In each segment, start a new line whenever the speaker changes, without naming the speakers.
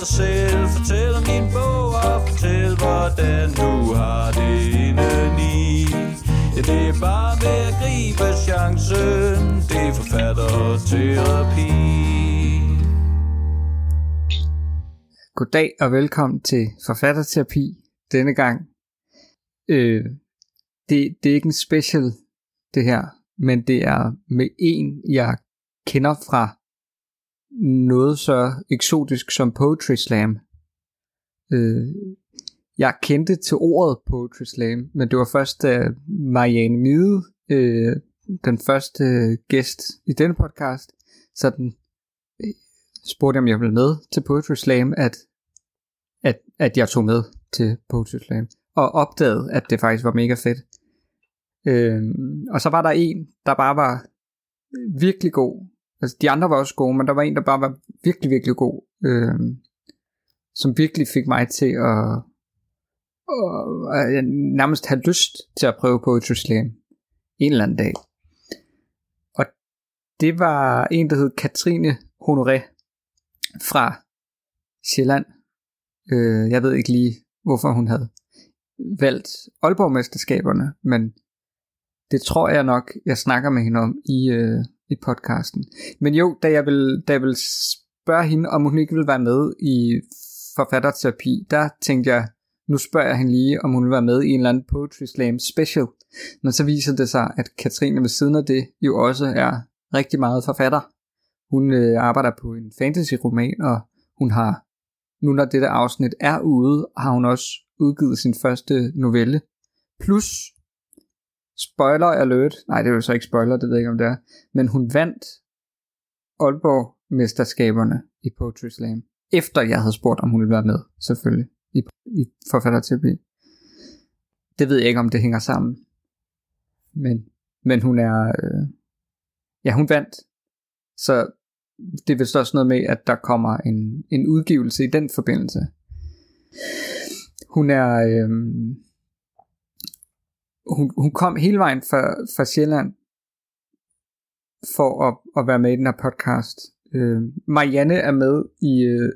dig selv. Fortæl om din bog og fortæl hvordan du har det indeni Ja, det er bare ved at gribe chancen. Det er forfatterterapi
Goddag og velkommen til Forfatterterapi. Denne gang, øh, det, det er ikke en special, det her, men det er med en, jeg kender fra noget så eksotisk som Poetry Slam. Øh, jeg kendte til ordet Poetry Slam, men det var først da Marianne Mide, øh, den første gæst i denne podcast, sådan øh, spurgte om jeg ville med til Poetry Slam, at, at, at jeg tog med til Poetry Slam, og opdagede, at det faktisk var mega fedt. Øh, og så var der en, der bare var virkelig god, Altså, de andre var også gode, men der var en, der bare var virkelig, virkelig god. Øh, som virkelig fik mig til at, at, at nærmest have lyst til at prøve Poetry Slam en eller anden dag. Og det var en, der hed Katrine Honoré fra Sjælland. Øh, jeg ved ikke lige, hvorfor hun havde valgt Aalborg-mesterskaberne, men det tror jeg nok, jeg snakker med hende om i, øh, i podcasten. Men jo, da jeg vil, da jeg vil spørge hende, om hun ikke vil være med i forfatterterapi, der tænkte jeg, nu spørger jeg hende lige, om hun vil være med i en eller anden Poetry Slam special. Men så viser det sig, at Katrine ved siden af det jo også er rigtig meget forfatter. Hun øh, arbejder på en fantasy-roman, og hun har, nu når dette afsnit er ude, har hun også udgivet sin første novelle. Plus spoiler alert, nej det er jo så ikke spoiler, det ved jeg ikke om det er, men hun vandt Aalborg mesterskaberne i Poetry Slam, efter jeg havde spurgt, om hun ville være med, selvfølgelig, i, i forfatterterapi. Det ved jeg ikke, om det hænger sammen. Men, men hun er, øh, ja hun vandt, så det er vist også noget med, at der kommer en, en udgivelse i den forbindelse. Hun er, øh, hun, hun kom hele vejen fra, fra Sjælland for at, at være med i den her podcast. Øh, Marianne er med i øh,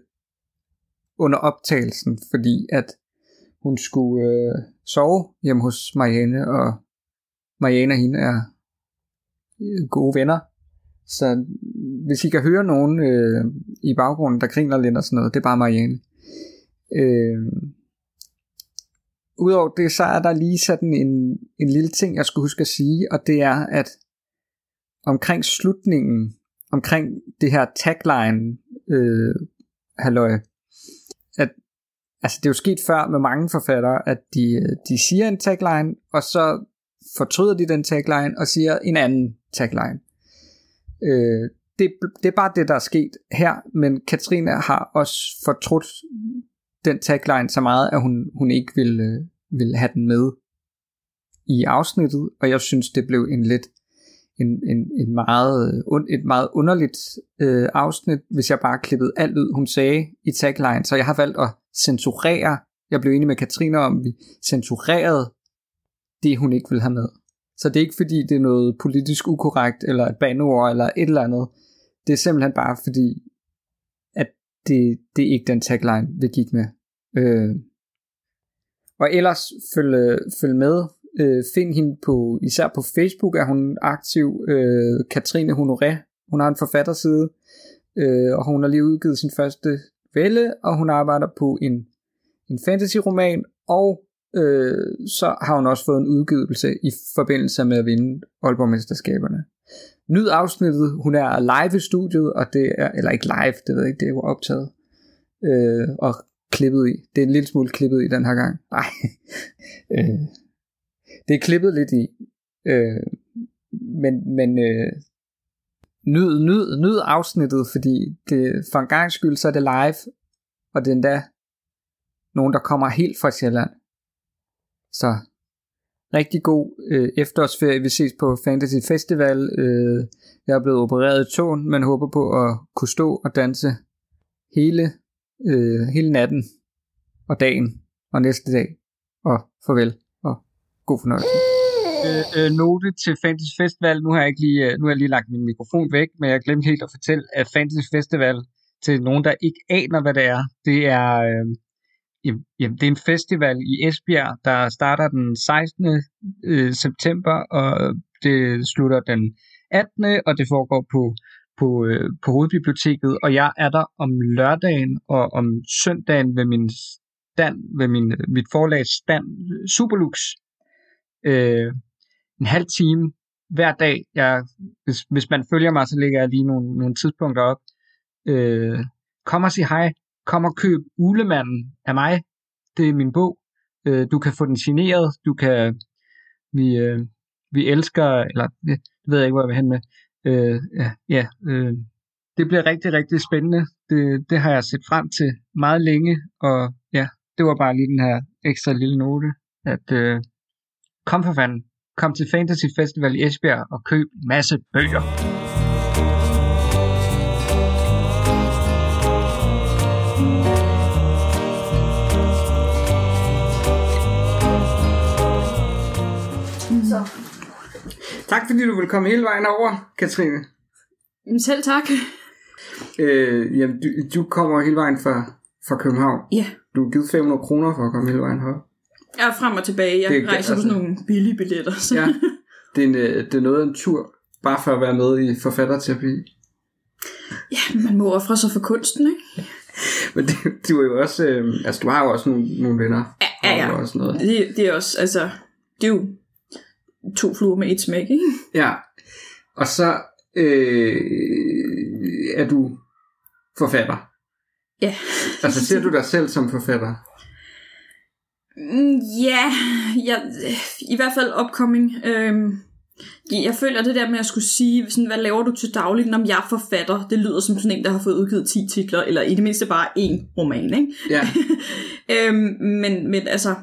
under optagelsen, fordi at hun skulle øh, sove hjemme hos Marianne, og Marianne og hende er øh, gode venner. Så hvis I kan høre nogen øh, i baggrunden, der griner lidt og sådan noget, det er bare Marianne. Øh, Udover det, så er der lige sådan en, en lille ting, jeg skulle huske at sige, og det er, at omkring slutningen, omkring det her tagline, øh, halløj, at altså det er jo sket før med mange forfattere, at de, de siger en tagline, og så fortryder de den tagline og siger en anden tagline. Øh, det, det er bare det, der er sket her, men Katrine har også fortrudt den tagline så meget, at hun, hun ikke ville, øh, vil have den med i afsnittet, og jeg synes, det blev en lidt en, en, en meget, øh, et meget underligt øh, afsnit, hvis jeg bare klippede alt ud, hun sagde i tagline. Så jeg har valgt at censurere. Jeg blev enig med Katrine om, vi censurerede det, hun ikke vil have med. Så det er ikke fordi, det er noget politisk ukorrekt, eller et banord, eller et eller andet. Det er simpelthen bare fordi, det, det er ikke den tagline, vi gik med. Øh. Og ellers følg, følg med. Øh, find hende på, især på Facebook er hun aktiv. Øh, Katrine Honoré, hun har en forfatterside, øh, og hun har lige udgivet sin første vælge, og hun arbejder på en, en fantasy-roman, og øh, så har hun også fået en udgivelse i forbindelse med at vinde Aalborg-mesterskaberne. Nyd afsnittet. Hun er live i studiet, og det er, eller ikke live, det ved jeg ikke, det er jo optaget. Øh, og klippet i. Det er en lille smule klippet i den her gang. Nej. øh, det er klippet lidt i. Øh, men men øh, nyd, nyd, nyd afsnittet, fordi det, for en gang skyld, så er det live, og det er endda nogen, der kommer helt fra Sjælland. Så rigtig god øh, efterårsferie. Vi ses på Fantasy Festival. Øh, jeg er blevet opereret i tåen, men håber på at kunne stå og danse hele, øh, hele natten og dagen og næste dag. Og farvel og god fornøjelse. Øh, øh, note til Fantasy Festival. Nu har, jeg ikke lige, øh, nu har jeg lige lagt min mikrofon væk, men jeg glemte helt at fortælle, at Fantasy Festival til nogen, der ikke aner, hvad det er. Det er, øh, jamen, det er en festival i Esbjerg, der starter den 16. Øh, september, og det slutter den 18. og det foregår på på, øh, på hovedbiblioteket, og jeg er der om lørdagen og om søndagen ved min stand, ved min, mit forlags stand, Superlux, øh, en halv time hver dag. Jeg, hvis, hvis man følger mig, så lægger jeg lige nogle, nogle tidspunkter op. Øh, kom og sig hej. Kom og køb Ulemanden af mig. Det er min bog. Øh, du kan få den signeret. Du kan... Vi, øh, vi elsker... Eller, det ved jeg ikke, hvor jeg vil hen med. Øh, ja, ja øh, det bliver rigtig, rigtig spændende. Det, det har jeg set frem til meget længe. Og ja, det var bare lige den her ekstra lille note. At øh, kom for fanden. Kom til Fantasy Festival i Esbjerg og køb masse bøger. Tak fordi du vil komme hele vejen over, Katrine.
Jamen selv tak.
Øh, jamen, du, du kommer hele vejen fra, fra København.
Ja.
Du har givet 500 kroner for at komme hele vejen herop.
Jeg er frem og tilbage. Jeg
Det er-
rejser
altså-
på sådan nogle billige billetter. Så.
Ja. Det er, en, øh, det er noget af en tur, bare for at være med i forfatterterapi.
ja, man må ofre sig for kunsten, ikke?
Men det, du er jo også, øh, altså du har jo også nogle, nogle venner.
Ja, ja, ja.
Og også noget.
Det, det er også, altså, det er jo to fluer med et smæk, ikke?
Ja. Og så øh, er du forfatter.
Ja.
Altså ser du dig selv som forfatter?
Mm, Ja, jeg, i hvert fald upcoming. Øhm, jeg føler det der med at skulle sige, sådan, hvad laver du til dagligt, når jeg er forfatter? Det lyder som sådan en, der har fået udgivet 10 titler, eller i det mindste bare én roman, ikke?
Ja.
øhm, men, men altså,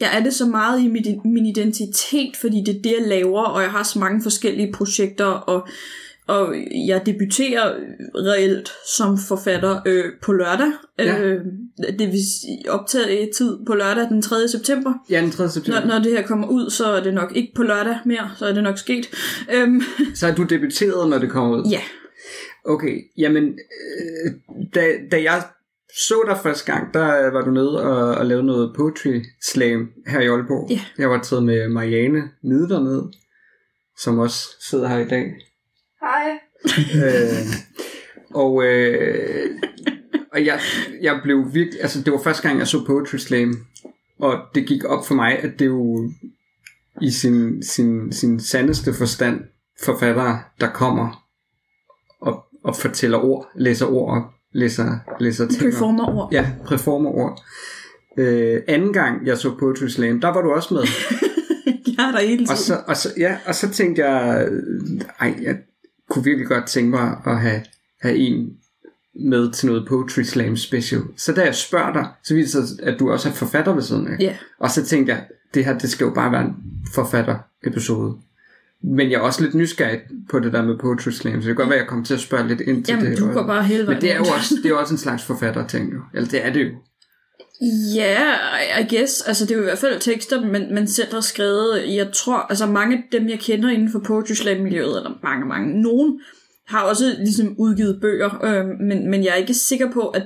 jeg er det så meget i min, min identitet, fordi det er det, jeg laver, og jeg har så mange forskellige projekter, og, og jeg debuterer reelt som forfatter øh, på lørdag.
Ja.
Øh, det vil sige optaget tid på lørdag den 3. september.
Ja, den 3. september.
Når, når det her kommer ud, så er det nok ikke på lørdag mere, så er det nok sket. Øhm,
Så er du debuteret, når det kommer ud?
ja,
Okay, jamen, øh, da, da jeg så dig første gang, der var du nede og, og lavede noget poetry slam her i Aalborg.
Ja.
Jeg var taget med Marianne Nide derned, som også sidder her i dag.
Hej.
øh, og øh, og jeg, jeg blev virkelig, altså det var første gang, jeg så Poetry Slam, og det gik op for mig, at det jo i sin, sin, sin sandeste forstand forfattere, der kommer og, og fortæller ord, læser ord op, læser, læser ting op.
Performer ord.
Ja, performer ord. Øh, anden gang, jeg så Poetry Slam, der var du også med.
Jeg er der hele tiden.
Og så, og så, ja, og så tænkte jeg, ej, jeg kunne virkelig godt tænke mig at have, have en med til noget Poetry Slam special. Så da jeg spørger dig, så viser det sig, at du også er forfatter ved siden af.
Ja.
Og så tænkte jeg, det her, det skal jo bare være en forfatter-episode. Men jeg er også lidt nysgerrig på det der med Poetry Slam, så det kan godt være, at jeg kommer til at spørge lidt ind til
Jamen,
det.
du
og-
går bare hele vejen
Men det er jo også, det er også en slags forfatter-ting, jo. Eller det er det jo.
Ja, yeah, I guess. Altså, det er jo i hvert fald tekster, men, men selv har skrevet. Jeg tror, altså mange af dem, jeg kender inden for Poetry Slam-miljøet, eller mange, mange, nogen, har også ligesom udgivet bøger, øh, men, men jeg er ikke sikker på, at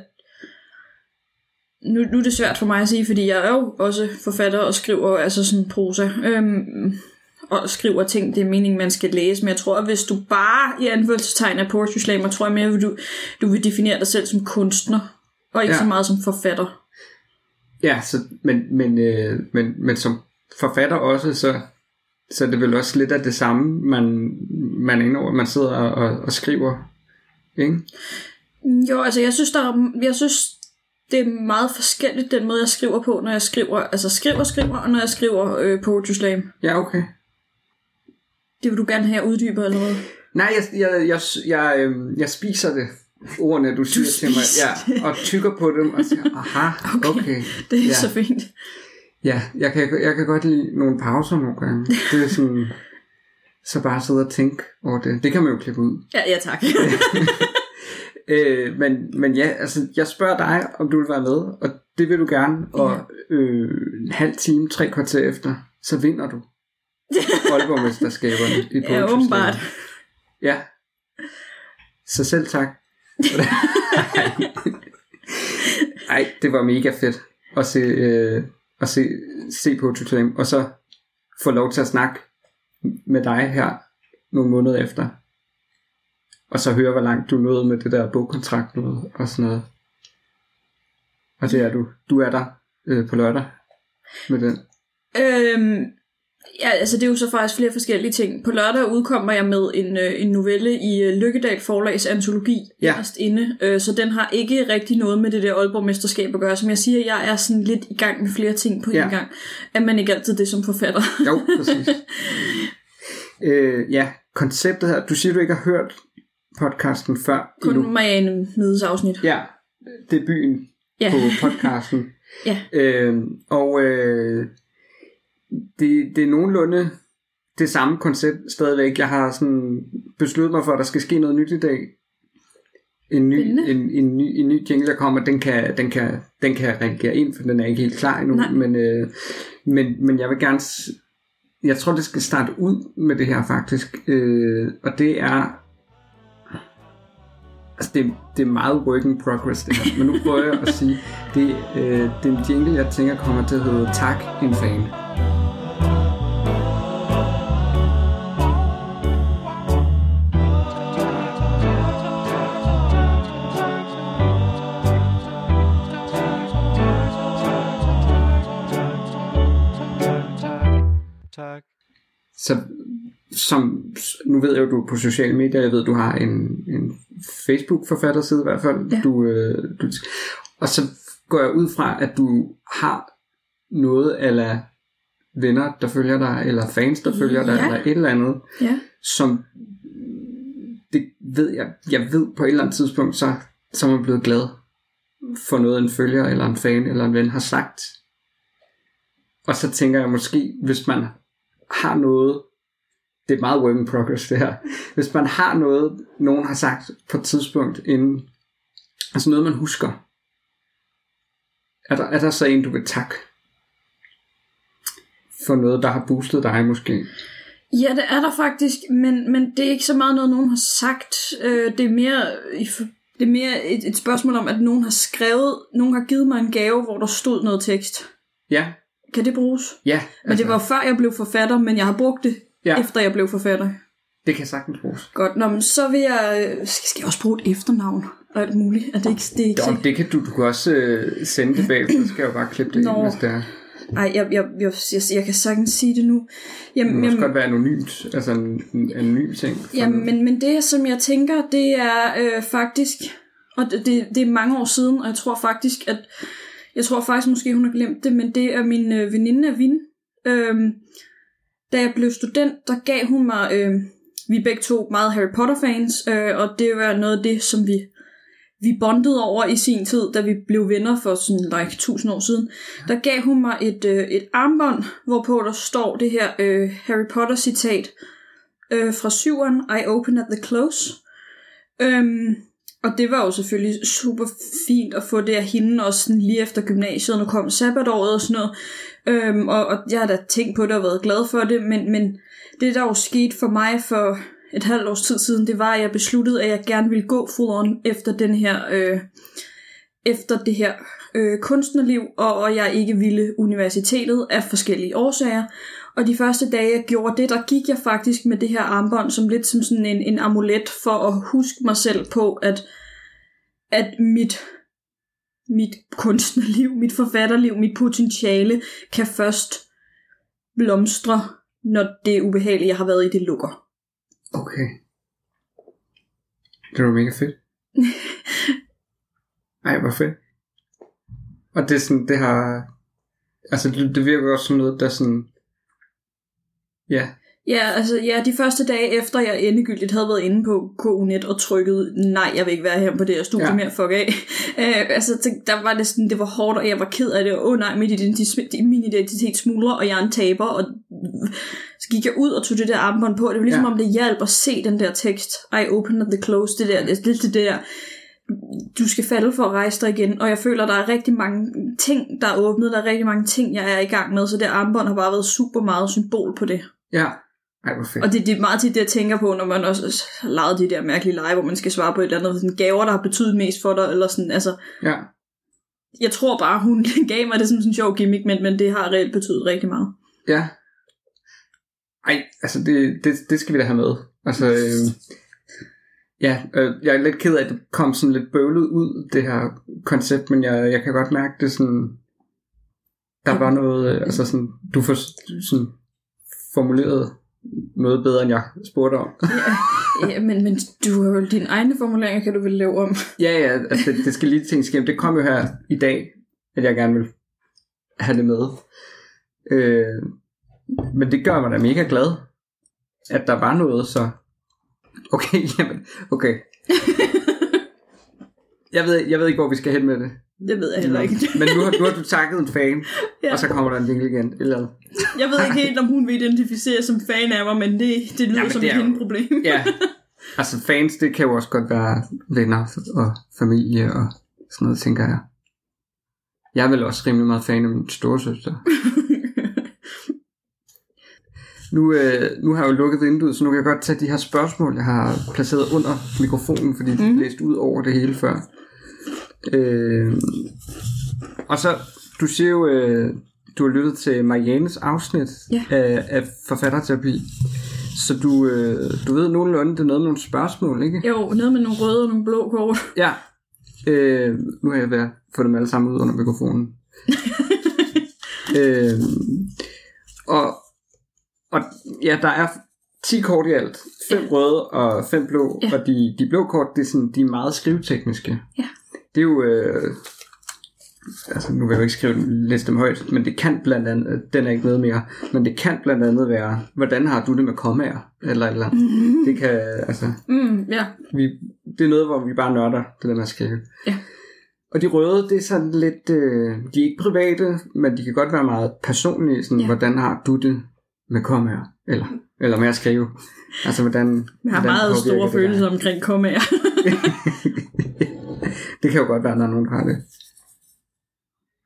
nu, nu er det svært for mig at sige, fordi jeg er jo også forfatter og skriver altså sådan prosa, øhm, og skriver ting, det er meningen, man skal læse, men jeg tror, at hvis du bare i anførselstegn er poetry slammer, tror jeg mere, at du, du vil definere dig selv som kunstner, og ikke
Ja.
så meget som forfatter.
Ja, så, men, men, øh, men, men som forfatter også, så, så er det vel også lidt af det samme, man, man er inde over, man sidder og, og, og skriver, ikke?
Jo, altså jeg synes, der er, jeg synes, det er meget forskelligt, den måde, jeg skriver på, når jeg skriver, altså skriver, skriver, og når jeg skriver øh, poetry slam.
Ja, okay.
Det vil du gerne have, jeg uddyber eller hvad?
Nej, jeg, jeg, jeg, jeg, øh, jeg spiser det, ordene du siger til mig, ja, og tykker på dem og siger, aha, okay. okay.
Det er
Ja.
ja. så fint.
Ja, jeg kan, jeg kan godt lide nogle pauser nogle gange. Det er sådan, så bare sidde og tænke over det. Det kan man jo klippe ud.
Ja, ja tak.
Øh, men, men ja, altså, jeg spørger dig, om du vil være med, og det vil du gerne, og øh, en halv time, tre kvarter efter, så vinder du Aalborg-mesterskaberne i
ja,
Poetry
åbenbart.
Ja. Så selv tak. Ej, det var mega fedt at se, øh, at se, se på Tutelem, og så få lov til at snakke med dig her nogle måneder efter. Og så høre, hvor langt du nåede med det der bogkontrakt og sådan noget. Og det er du. Du er der øh, på lørdag med den.
Øhm, ja, altså det er jo så faktisk flere forskellige ting. På lørdag udkommer jeg med en, øh, en novelle i øh, Lykkedal Forlags antologi,
Ja.
inde, øh, så den har ikke rigtig noget med det der Aalborg-mesterskab at gøre. Som jeg siger, jeg er sådan lidt i gang med flere ting på
Ja.
en gang. Er man ikke altid det som forfatter?
Jo, præcis. øh, ja, konceptet her. Du siger, du ikke har hørt podcasten før endnu.
Kun Marianne Mides afsnit.
Ja, det byen
Ja.
på podcasten.
Ja.
øh, og øh, det, det er nogenlunde det samme koncept stadigvæk. Jeg har sådan besluttet mig for, at der skal ske noget nyt i dag. En ny, en, en, ny, en ny jingle, der kommer, den kan, den, kan, den kan reagere ind, for den er ikke helt klar endnu.
Nej.
Men, øh, men, men jeg vil gerne... Jeg tror, det skal starte ud med det her faktisk. Øh, og det er Altså, det, det er meget work in progress, det her. Men nu prøver jeg at sige, det, øh, det er en jingle, jeg tænker kommer til at hedde Tak, en fan. Som, nu ved jeg jo, du er på sociale medier, jeg ved, du har en, en Facebook-forfatterside i hvert fald.
Ja.
Du, øh, du, og så går jeg ud fra, at du har noget eller venner, der følger dig, eller fans, der følger dig,
Ja.
eller et eller andet,
Ja.
som det ved jeg, jeg ved på et eller andet tidspunkt, så, så er man blevet glad for noget, en følger, eller en fan, eller en ven har sagt. Og så tænker jeg måske, hvis man har noget, det er meget work in progress det her, hvis man har noget, nogen har sagt på et tidspunkt inden, altså noget man husker, er der, er der så en, du vil takke for noget, der har boostet dig måske?
Ja, det er der faktisk, men, men det er ikke så meget noget, nogen har sagt. Øh, det er mere, det er mere et, et spørgsmål om, at nogen har skrevet, nogen har givet mig en gave, hvor der stod noget tekst.
Ja,
Kan det bruges?
ja.
Men altså, det var før jeg blev forfatter, men jeg har brugt det,
Ja.
efter jeg blev forfatter.
det kan sagtens bruges.
Godt, Nå, men så vil jeg... øh, Skal, jeg også bruge et efternavn og alt muligt? Er det ikke, det er ikke så...
det kan du, du kan også øh, sende det bag, så skal jeg jo bare klippe det
Nå.
ind, hvis det er.
Ej, jeg, jeg, jeg, jeg, jeg kan sagtens sige det nu.
Det
Jamen,
må også
jamen,
godt være anonymt, altså en, en anonym ting. for
Ja,
noget.
men, men det, som jeg tænker, det er øh, faktisk, og det, det, det er mange år siden, og jeg tror faktisk, at, jeg tror faktisk måske, hun har glemt det, men det er min øh, veninde af Vin. Øhm, da jeg blev student, der gav hun mig, øh, vi er begge to meget Harry Potter-fans, øh, og det var noget af det, som vi, vi bondede over i sin tid, da vi blev venner for sådan like tusind år siden. Der gav hun mig et, øh, et armbånd, hvorpå der står det her øh, Harry Potter-citat, øh, fra syveren, I open at the close. Øhm, og det var jo selvfølgelig super fint at få det af hende, også sådan lige efter gymnasiet, når kom sabbatåret og sådan noget. Øhm, og, og jeg har da tænkt på det og været glad for det, men, men det der jo skete for mig for et halvt års tid siden, det var, at jeg besluttede, at jeg gerne ville gå full on efter den her, øh, efter det her øh, kunstnerliv, og, og jeg ikke ville universitetet af forskellige årsager. Og de første dage, jeg gjorde det, der gik jeg faktisk med det her armbånd som lidt som sådan en, en amulet for at huske mig selv på, at, at mit, mit kunstnerliv, mit forfatterliv, mit potentiale kan først blomstre, når det ubehagelige, jeg har været i, det lukker.
Okay. Det var mega fedt. Ej, hvor fedt. Og det er sådan, det har... Altså, det, det virker også som noget, der sådan... Ja,
Ja, altså ja, de første dage efter jeg endegyldigt havde været inde på KU-net og trykket, nej, jeg vil ikke være her på det her studie
Ja.
mere, fuck af. Øh, altså, der var det sådan, det var hårdt, og jeg var ked af det, og åh oh, nej, mit identitet, min identitet smuldrer, og jeg er en taber, og så gik jeg ud og tog det der armbånd på, det var ligesom
Ja.
om det hjalp at se den der tekst, I open the close, det der, det, det, det der, du skal falde for at rejse dig igen, og jeg føler, der er rigtig mange ting, der er åbnet, der er rigtig mange ting, jeg er i gang med, så det armbånd har bare været super meget symbol på det.
ja. Ej, hvor fedt.
Og det, det er meget tit det, jeg tænker på, når man også har lavet de der mærkelige lege, hvor man skal svare på et eller andet, sådan gaver, der har betydet mest for dig, eller sådan, altså,
Ja.
jeg tror bare, hun gav mig det som sådan en sjov gimmick, men, men det har reelt betydet rigtig meget.
Ja. Ej, altså det, det, det skal vi da have med. Altså, øh, ja, øh, jeg er lidt ked af, at det kom sådan lidt bøvlet ud, det her koncept, men jeg, jeg kan godt mærke det sådan, der var noget, øh, altså sådan, du får sådan formuleret noget bedre, end jeg spurgte om.
Ja, men, men du har jo dine egne formuleringer, kan du vel lave om.
ja, ja, altså det, det skal lige tænkes igennem. Det kom jo her i dag, at jeg gerne vil have det med. Øh, men det gør mig da mega glad, at der var noget, så... Okay, jamen, okay. Jeg ved, jeg ved ikke, hvor vi skal hen med det.
Det ved jeg heller ikke.
Men nu har, nu har du takket en fan,
Ja.
og så kommer der en jingle igen. Eller...
Jeg ved ikke helt, om hun vil identificere som fan af mig, men det, det lyder
Jamen,
som
det
et
er
hende problem.
Ja, altså fans, det kan jo også godt være venner og familie og sådan noget, tænker jeg. Jeg er vel også rimelig meget fan af min storesøster. Nu, øh, nu har jeg jo lukket vinduet, så nu kan jeg godt tage de her spørgsmål, jeg har placeret under mikrofonen, fordi de
Mhm.
er blæst ud over det hele før. Øh, og så, du siger jo, øh, du har lyttet til Marianes afsnit
Ja.
af, af forfatterterapi. Så du, øh, du ved nogenlunde, det er noget med nogle spørgsmål, ikke?
jo, noget med nogle røde og nogle blå kort.
Ja. Øh, nu har jeg at få dem alle sammen ud under mikrofonen. øh, og, og ja, der er 10 kort i alt. 5 ja. røde og 5 blå.
Ja.
Og de, de blå kort, det er, sådan, de er meget skrivetekniske.
Ja.
Det er jo... Øh, altså nu vil jeg jo ikke skrive den, læse dem højt, men det kan blandt andet, den er ikke med mere, men det kan blandt andet være, hvordan har du det med kommaer, eller et eller andet.
Mm-hmm.
Det kan, altså,
Mm, ja.
vi, det er noget, hvor vi bare nørder det der med at skrive.
Ja.
Og de røde, det er sådan lidt, øh, de er ikke private, men de kan godt være meget personlige, sådan,
ja.
hvordan har du det med kommaer, eller, eller med at skrive. Altså, hvordan,
Jeg har
hvordan
meget store følelser omkring kommaer.
det kan jo godt være, når nogen har det.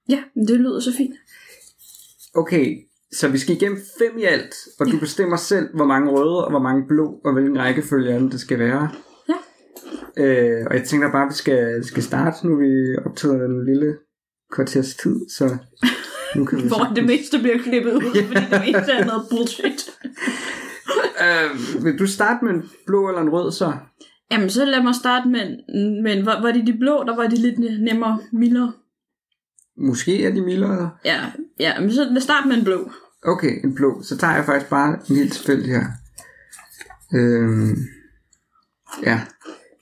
ja, men det lyder så fint.
Okay, så vi skal igennem fem i alt, og du bestemmer selv, hvor mange røde og hvor mange blå, og hvilken rækkefølge det skal være.
Ja.
Øh, og jeg tænker bare, at vi skal, skal starte, nu er vi optaget en lille kvarters tid, så nu kan vi
Hvor
sagtens-
det meste bliver klippet ud, fordi det meste er noget bullshit.
Øh, vil du starte med en blå eller en rød så?
Jamen, så lad mig starte med, men var, var det de blå, der var de lidt nemmere, mildere?
Måske er de mildere.
Ja, ja men så lad os starte med en blå.
Okay, en blå. Så tager jeg faktisk bare en helt tilfældig her. Øhm, ja.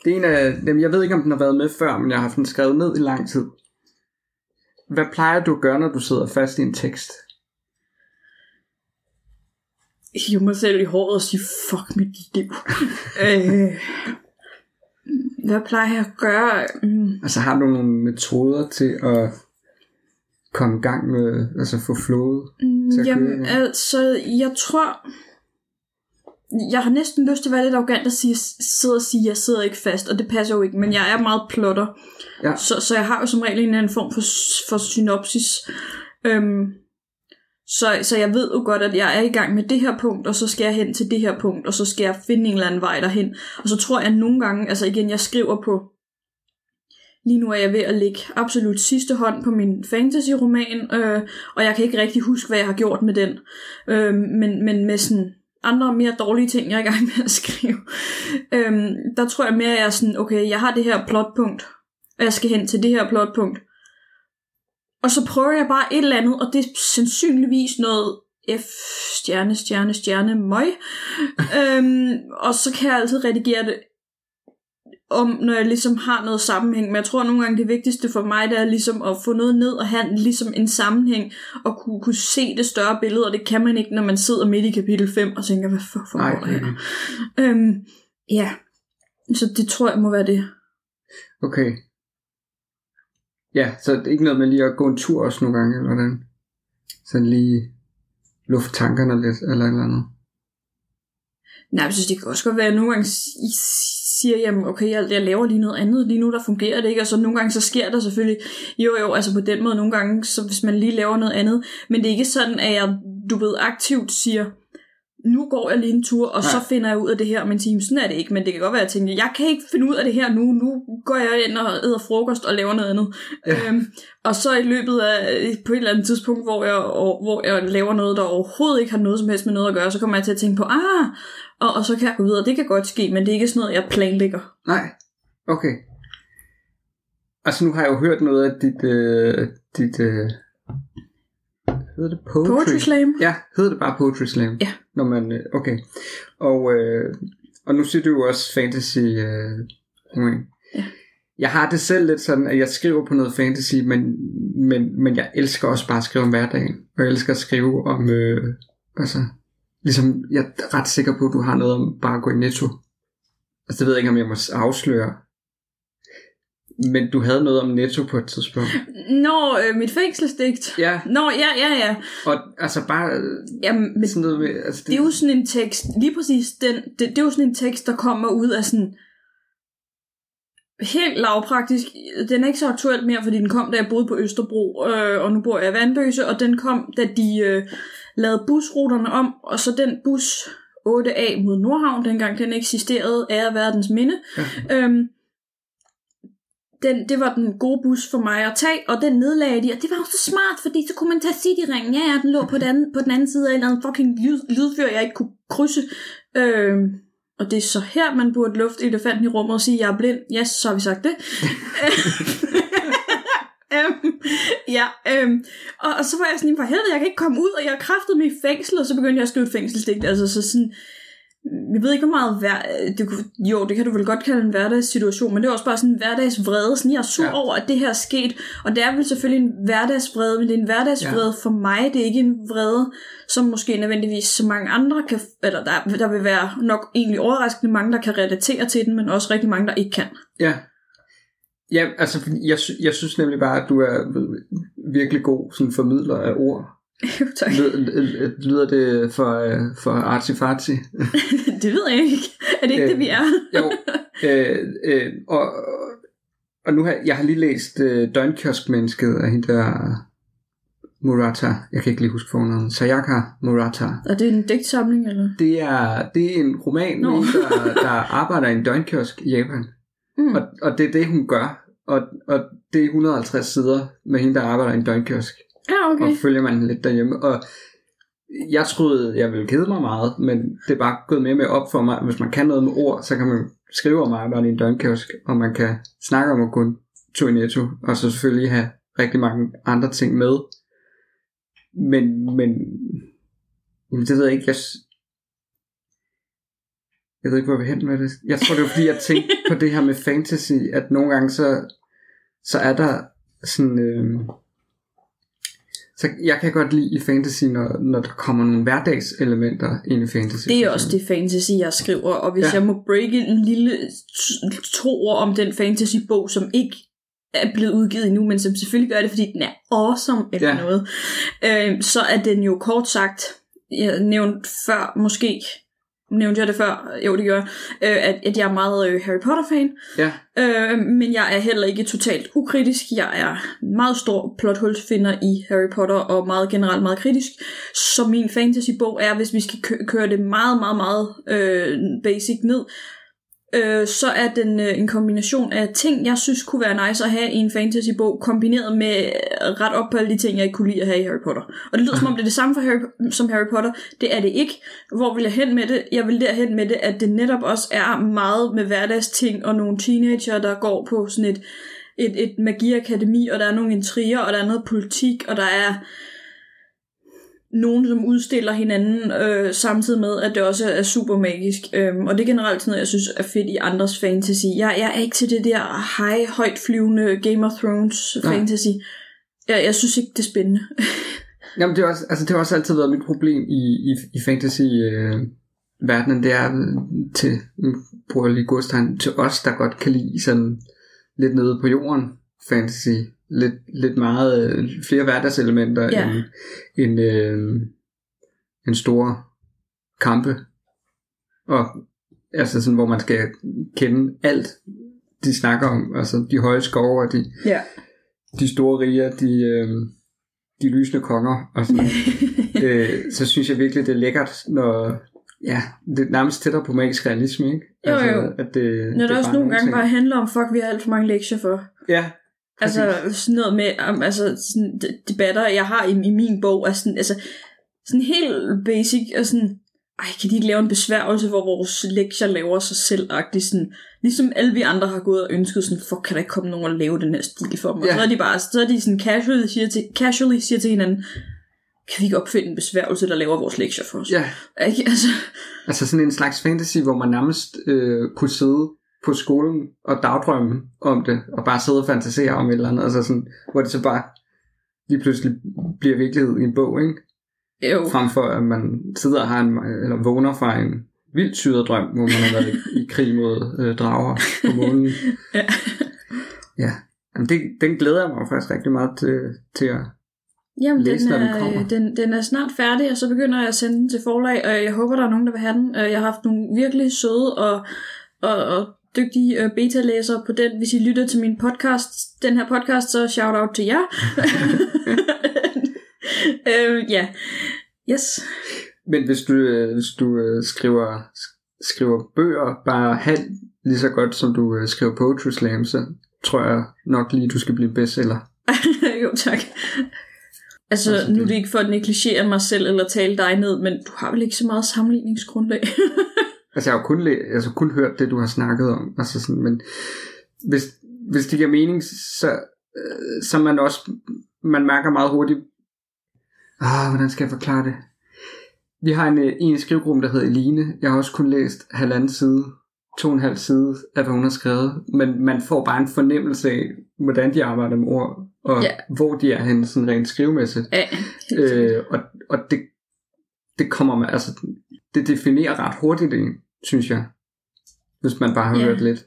Det er en af dem, jeg ved ikke, om den har været med før, men jeg har haft den skrevet ned i lang tid. Hvad plejer du at gøre, når du sidder fast i en tekst?
hive mig selv i håret og sige, fuck mit liv. øh, hvad plejer jeg at gøre? Mm,
Altså har du nogle metoder til at komme i gang med, altså få flowet?
mm,
Til at køre
jamen,
igen.
altså, jeg tror... Jeg har næsten lyst til at være lidt arrogant og sige, sidde og sige, at jeg sidder ikke fast, og det passer jo ikke, men jeg er meget plotter.
Ja.
Så, så jeg har jo som regel en eller anden form for, for synopsis. Øhm, så, så jeg ved jo godt, at jeg er i gang med det her punkt, og så skal jeg hen til det her punkt, og så skal jeg finde en eller anden vej derhen. Og så tror jeg nogle gange, altså igen, jeg skriver på, lige nu er jeg ved at lægge absolut sidste hånd på min fantasy-roman, øh, og jeg kan ikke rigtig huske, hvad jeg har gjort med den. Øh, men, men med sådan andre mere dårlige ting, jeg er i gang med at skrive, øh, der tror jeg mere, at jeg er sådan, okay, jeg har det her plotpunkt, og jeg skal hen til det her plotpunkt. Og så prøver jeg bare et eller andet, og det er sandsynligvis noget F, stjerne, stjerne, stjerne, møg. øhm, og så kan jeg altid redigere det om, når jeg ligesom har noget sammenhæng. Men jeg tror nogle gange, det vigtigste for mig, det er ligesom at få noget ned og have ligesom en sammenhæng, og kunne, kunne se det større billede, og det kan man ikke, når man sidder midt i kapitel 5 og tænker, hvad for
Nej,
foregår der her? Øhm, ja, så det tror jeg må være det.
Okay. Ja, så det er ikke noget med lige at gå en tur også nogle gange, eller hvordan? Så lige luft tankerne lidt, eller et eller andet.
Nej, jeg synes, det kan også godt være, at nogle gange I siger, jamen okay, jeg, jeg laver lige noget andet, lige nu der fungerer det ikke, og så nogle gange så sker der selvfølgelig, jo jo, altså på den måde nogle gange, så hvis man lige laver noget andet, men det er ikke sådan, at jeg, du ved, aktivt siger, nu går jeg lige en tur, og Nej. så finder jeg ud af det her om en time. Sådan er det ikke, men det kan godt være, at jeg tænker, jeg kan ikke finde ud af det her nu. Nu går jeg ind og æder frokost og laver noget andet. Ja. Øhm, og så i løbet af, på et eller andet tidspunkt, hvor jeg, og, hvor jeg laver noget, der overhovedet ikke har noget som helst med noget at gøre, så kommer jeg til at tænke på, ah, og, og så kan jeg gå videre. Det kan godt ske, men det er ikke sådan noget, jeg planlægger.
Nej, okay. Altså nu har jeg jo hørt noget af dit, øh, dit øh, hedder det Poetry?
Poetry Slam?
Ja, hedder det bare Poetry Slam?
Ja.
Når man, øh, okay. Og, øh, og nu siger du jo også fantasy. Øh,
Ja.
Jeg har det selv lidt sådan, at jeg skriver på noget fantasy, men, men, men jeg elsker også bare at skrive om hverdagen. Og jeg elsker at skrive om, øh, altså, ligesom, jeg er ret sikker på, at du har noget om bare at gå i netto. Altså, det ved jeg ikke, om jeg må afsløre. Men du havde noget om netto på et tidspunkt.
Nå, øh, mit fængselsdigt.
Ja,
Nå, ja, ja, ja.
og altså bare øh,
Jamen, men
sådan noget med, altså
det er jo sådan en tekst, lige præcis den, det, det er jo sådan en tekst, der kommer ud af sådan, helt lavpraktisk, den er ikke så aktuel mere, fordi den kom, da jeg boede på Østerbro, øh, og nu bor jeg i Vandløse, og den kom, da de øh, lavede busruterne om, og så den bus 8A mod Nordhavn, dengang den eksisterede, er verdens minde.
Ja.
Øhm, den, det var den gode bus for mig at tage, og den nedlagde de, og det var jo så smart, fordi så kunne man tage Cityringen. Ja, ja, den lå på den, anden, på den anden side af en eller anden fucking lyd, lydfyr, jeg ikke kunne krydse. Øhm, og det er så her, man burde lufte elefanten i rummet og sige, jeg er blind. Yes, så har vi sagt det. øhm, ja, øhm, og, og, så var jeg sådan, for helvede, jeg kan ikke komme ud, og jeg kræftede mig i fængsel, og så begyndte jeg at skrive et fængselsdigt. Altså så sådan, jeg ved ikke, hvor meget hver, det, kunne- jo, det kan du vel godt kalde en hverdagssituation, men det er også bare sådan en hverdagsvrede, sådan jeg er sur
Ja.
over, at det her er sket, og det er vel selvfølgelig en hverdagsvrede, men det er en hverdagsvrede ja. for mig, det er ikke en vrede, som måske nødvendigvis så mange andre kan, eller der, der vil være nok egentlig overraskende mange, der kan relatere til den, men også rigtig mange, der ikke kan.
Ja. Ja, altså jeg, jeg synes nemlig bare, at du er virkelig god sådan formidler af ord.
Jo, tak.
Lyd, lyder, det for, øh, for artifarti?
det ved jeg ikke. Er det ikke
Øh,
det, vi er?
Jo. øh, øh, og, og nu har jeg har lige læst øh, Døgnkiosk-mennesket af hende der Murata. Jeg kan ikke lige huske fornavnet. Sayaka Murata.
Er det en digtsamling, eller?
Det er, det er en roman, no. der, der arbejder i en døgnkiosk i Japan.
Mm.
Og, og det er det, hun gør. Og, og det er 150 sider med hende, der arbejder i en døgnkiosk.
Ja, okay.
Og følger man lidt derhjemme. Og jeg troede, jeg ville kede mig meget, men det er bare gået mere med op for mig. at Hvis man kan noget med ord, så kan man skrive om arbejde i en døgnkiosk, og man kan snakke om at gå en tur i netto, og så selvfølgelig have rigtig mange andre ting med. Men, men jamen, det ved jeg ikke. Jeg, jeg ved ikke, hvor jeg hen med det. Jeg tror, det var fordi, jeg tænkte på det her med fantasy, at nogle gange så, så er der sådan... Øh, så jeg kan godt lide i fantasy, når, når der kommer nogle hverdagselementer ind i fantasy.
Det er også det fantasy, jeg skriver, og hvis
Ja.
jeg må break en lille t- to ord om den fantasy-bog, som ikke er blevet udgivet endnu, men som selvfølgelig gør det, fordi den er awesome eller
ja.
noget, øh, så er den jo kort sagt, jeg nævnte før, måske nævnte jeg det før, jo det gør, øh, at, at jeg er meget øh, Harry Potter-fan,
Ja,
Øh, men jeg er heller ikke totalt ukritisk. Jeg er meget stor plothulsfinder i Harry Potter, og meget generelt meget kritisk. Så min fantasybog er, hvis vi skal kø- køre det meget, meget, meget øh, basic ned, øh, så er den øh, en kombination af ting, jeg synes kunne være nice at have i en fantasybog, kombineret med øh, ret op på alle de ting, jeg ikke kunne lide at have i Harry Potter. Og det lyder som om, det er det samme for Harry, som Harry Potter. Det er det ikke. Hvor vil jeg hen med det? Jeg vil derhen med det, at det netop også er meget med hverdagsting, og nogle teenager, der går på sådan et, et, et magiakademi, og der er nogle intriger, og der er noget politik, og der er nogen, som udstiller hinanden, øh, samtidig med, at det også er super magisk. Øhm, og det er generelt sådan noget, jeg synes er fedt i andres fantasy. Jeg, jeg er ikke til det der high, højt flyvende Game of Thrones
Nej.
fantasy. Jeg, jeg synes ikke, det er spændende.
Jamen, det, er også, altså, det har også altid været mit problem i, i, i fantasy øh, verdenen, det er til, bruger lige godstegn, til os, der godt kan lide sådan lidt nede på jorden fantasy, lidt, lidt meget øh, flere hverdagselementer
Ja.
end, end, øh, end store kampe, og altså sådan, hvor man skal kende alt, de snakker om, altså de høje skove og de,
Ja.
de store riger, de, øh, de lysende konger og sådan øh, så synes jeg virkelig, det er lækkert, når, ja, det er nærmest tættere på magisk realisme, ikke?
Jo, jo.
at det,
Når
det
der
er
også nogle gange
ting.
bare handler om, fuck, vi har alt for mange lektier for.
Ja,
Altså sådan noget med, um, altså sådan de- debatter, jeg har i, i min bog, er sådan, altså, sådan helt basic, og sådan, ej, kan de ikke lave en besværgelse, hvor vores lektier laver sig selv sådan, ligesom alle vi andre har gået og ønsket, sådan, fuck, kan der ikke komme nogen og lave den her stil for mig?
Ja.
Og så er de bare, så er de sådan casually siger til, casually siger til hinanden, kan vi ikke opfinde en besværgelse, der laver vores lektier for os?
ja.
Ikke? Altså,
Altså sådan en slags fantasy, hvor man nærmest øh, kunne sidde på skolen og dagdrømme om det, og bare sidde og fantasere om et eller andet, altså sådan, hvor det så bare lige pludselig bliver virkelighed i en bog, ikke?
jo.
Frem for at man sidder og har en, eller vågner fra en vildt syret drøm, hvor man har været i, i krig mod øh, drager på månen.
Ja.
Ja, Jamen, det, den glæder jeg mig faktisk rigtig meget til, til at...
Jamen,
Læs,
den
når den
er,
kommer.
den, den er snart færdig, og så begynder jeg at sende den til forlag, og jeg håber, der er nogen, der vil have den. Øh, Jeg har haft nogle virkelig søde og, og, og dygtige øh, beta-læsere på den. Hvis I lytter til min podcast, den her podcast, så shout out til jer. øh, ja, yes.
Men hvis du, øh, hvis du øh, skriver, skriver bøger bare halvt lige så godt, som du øh, skriver poetry slam, så tror jeg nok lige, du skal blive bestseller.
jo, tak. Altså,
Altså,
nu er
det-
det ikke for at negligere mig selv eller tale dig ned, men du har vel ikke så meget sammenligningsgrundlag?
Altså, jeg har jo kun, altså, kun hørt det, du har snakket om. Altså, sådan, men hvis, hvis det giver mening, så, øh, så man også, man mærker meget hurtigt, ah, hvordan skal jeg forklare det? Vi har en, øh, en i skrivegruppen, der hedder Eline. Jeg har også kun læst halvanden side, to og en halv side af, hvad hun har skrevet. Men man får bare en fornemmelse af, hvordan de arbejder med ord, og
Ja.
hvor de er henne, sådan rent skrivemæssigt.
ja.
Øh, og og det, det kommer med, altså, det definerer ret hurtigt en, synes jeg. Hvis man bare har
Ja.
hørt lidt.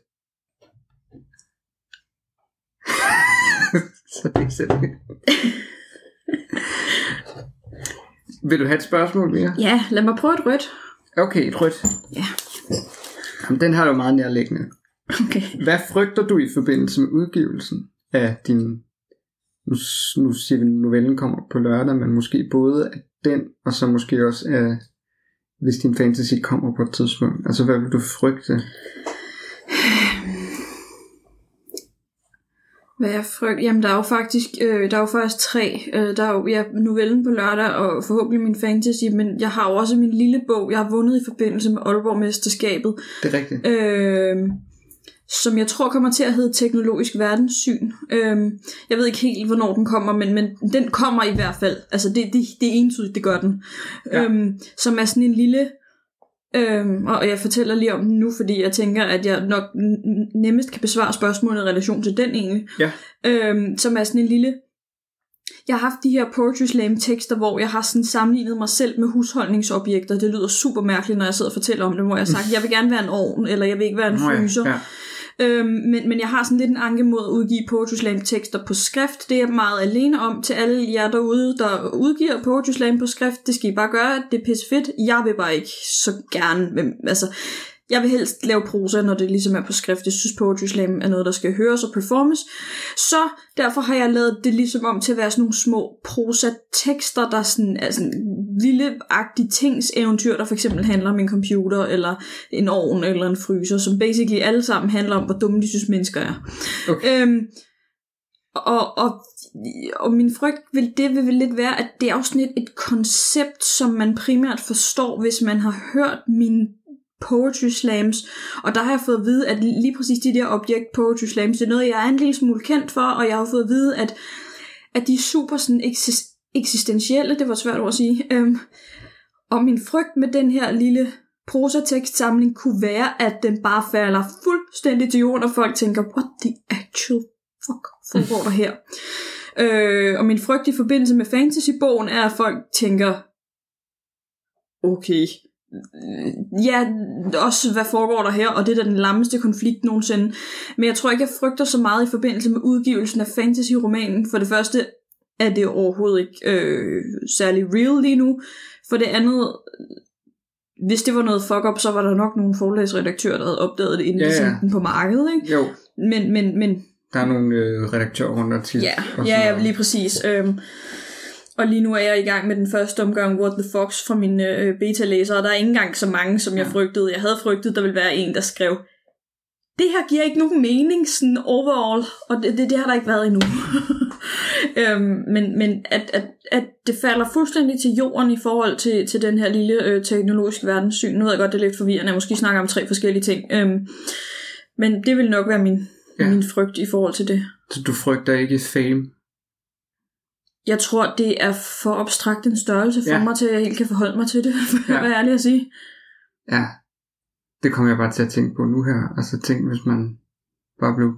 Så det er sådan. Vil du have et spørgsmål mere?
ja, lad mig prøve et rødt.
Okay, et rødt.
Ja.
Jamen, den har du meget nærliggende.
Okay.
Hvad frygter du i forbindelse med udgivelsen af din... Nu, nu siger vi, at novellen kommer på lørdag, men måske både af den, og så måske også af, hvis din fantasy kommer på et tidspunkt. Altså, hvad vil du frygte?
Hvad jeg frygt? Jamen, der er jo faktisk, øh, der er jo faktisk tre. Øh, der er jo ja, novellen på lørdag, og forhåbentlig min fantasy, men jeg har jo også min lille bog, jeg har vundet i forbindelse med Aalborg-mesterskabet,
Det er rigtigt.
øh, som jeg tror kommer til at hedde Teknologisk Verdenssyn. Øh, jeg ved ikke helt, hvornår den kommer, men, men den kommer i hvert fald. Altså, det, det, det er entydigt, det gør den.
Ja.
Ja. Øh, som er sådan en lille... Øhm, og jeg fortæller lige om den nu, fordi jeg tænker, at jeg nok nemmest kan besvare spørgsmålet i relation til den egentlig
Ja.
øhm, som er sådan en lille... Jeg har haft de her poetry slam tekster, hvor jeg har sådan sammenlignet mig selv med husholdningsobjekter. Det lyder super mærkeligt, når jeg sidder og fortæller om det, hvor jeg har sagt, jeg vil gerne være en ovn, eller jeg vil ikke være en
Nå ja,
fryser.
ja.
Øhm, men, men jeg har sådan lidt en anke mod at udgive Poetry Slam tekster på skrift. Det er jeg meget alene om til alle jer derude, der udgiver Poetry Slam på skrift. Det skal I bare gøre. Det er pisse fedt. Jeg vil bare ikke så gerne. men, Altså, jeg vil helst lave prosa, når det ligesom er på skrift. Jeg synes, Poetry Slam er noget, der skal høres og performes. Så derfor har jeg lavet det ligesom om til at være sådan nogle små prosa-tekster, der sådan, er sådan lille-agtige tings eventyr, der for eksempel handler om en computer, eller en ovn, eller en fryser, som basically alle sammen handler om, hvor dumme de synes, mennesker er.
Okay.
Øhm, og, og, og min frygt vil det vil vel lidt være, at det er også sådan et, et koncept, som man primært forstår, hvis man har hørt min poetry slams, og der har jeg fået at vide, at lige præcis de der objekt poetry slams, det er noget, jeg er en lille smule kendt for, og jeg har fået at vide, at, at de er super sådan exis- eksistentielle, det var svært ord at sige, øhm, og min frygt med den her lille prosatekstsamling kunne være, at den bare falder fuldstændig til jorden, og folk tænker, what the actual fuck foregår der her? øh, og min frygt i forbindelse med fantasybogen er, at folk tænker, okay, ja, også hvad foregår der her, og det er da den lammeste konflikt nogensinde. Men jeg tror ikke, jeg frygter så meget i forbindelse med udgivelsen af fantasy-romanen. For det første er det overhovedet ikke øh, særlig real lige nu. For det andet, hvis det var noget fuck up, så var der nok nogle forlagsredaktører, der havde opdaget det, inden
Ja,
ja, de sendte den på markedet. Ikke?
Jo,
Men, men, men
der er nogle øh, redaktører rundt og tit.
Ja,
og
ja, ja lige præcis. Øhm, Og lige nu er jeg i gang med den første omgang What the Fox fra mine øh, beta-læsere, og der er ikke engang så mange, som jeg frygtede. Jeg havde frygtet, der ville være en, der skrev, det her giver ikke nogen mening sådan overall, og det, det, det har der ikke været endnu. øhm, men men at, at, at det falder fuldstændig til jorden i forhold til, til den her lille øh, teknologiske verdenssyn. Nu ved jeg godt, det er lidt forvirrende, jeg måske snakker om tre forskellige ting. Øhm, men det vil nok være min,
ja.
min frygt i forhold til det.
Så du frygter ikke fame?
Jeg tror, det er for abstrakt en størrelse for
Ja.
mig, til at jeg helt kan forholde mig til det, for
Ja.
at være ærlig at sige.
Ja. Det kommer jeg bare til at tænke på nu her. Altså tænk, hvis man bare blev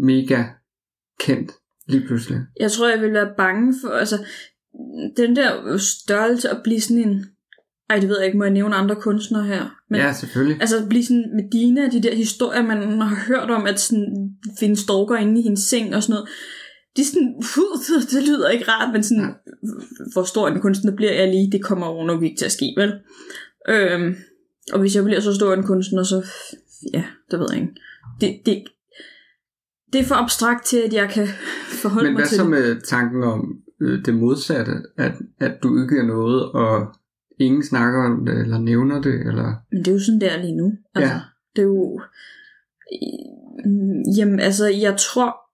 mega kendt lige pludselig.
Jeg tror, jeg vil være bange for, altså, den der størrelse at blive sådan en, ej, det ved jeg ikke, må jeg nævne andre kunstnere her? Men,
ja, selvfølgelig.
Altså at blive sådan med Dina, de der historier, man har hørt om, at sådan, finde stalker inde i hendes seng og sådan noget. De er sådan, uh, det lyder ikke rart, men sådan, hvor stor en kunstner bliver jeg lige, det kommer jo nok ikke til at ske, vel? Øhm, og hvis jeg bliver så stor en kunstner, så, ja, det ved jeg ikke. Det, det, det er for abstrakt til, at jeg kan forholde
Men
mig
hvad
til
så
det.
med tanken om øh, det modsatte? At, at du udgiver noget, og ingen snakker om det, eller nævner det, eller...
Men det er jo sådan, det er lige nu. Altså,
Ja.
Det er jo... Jamen, altså, jeg tror...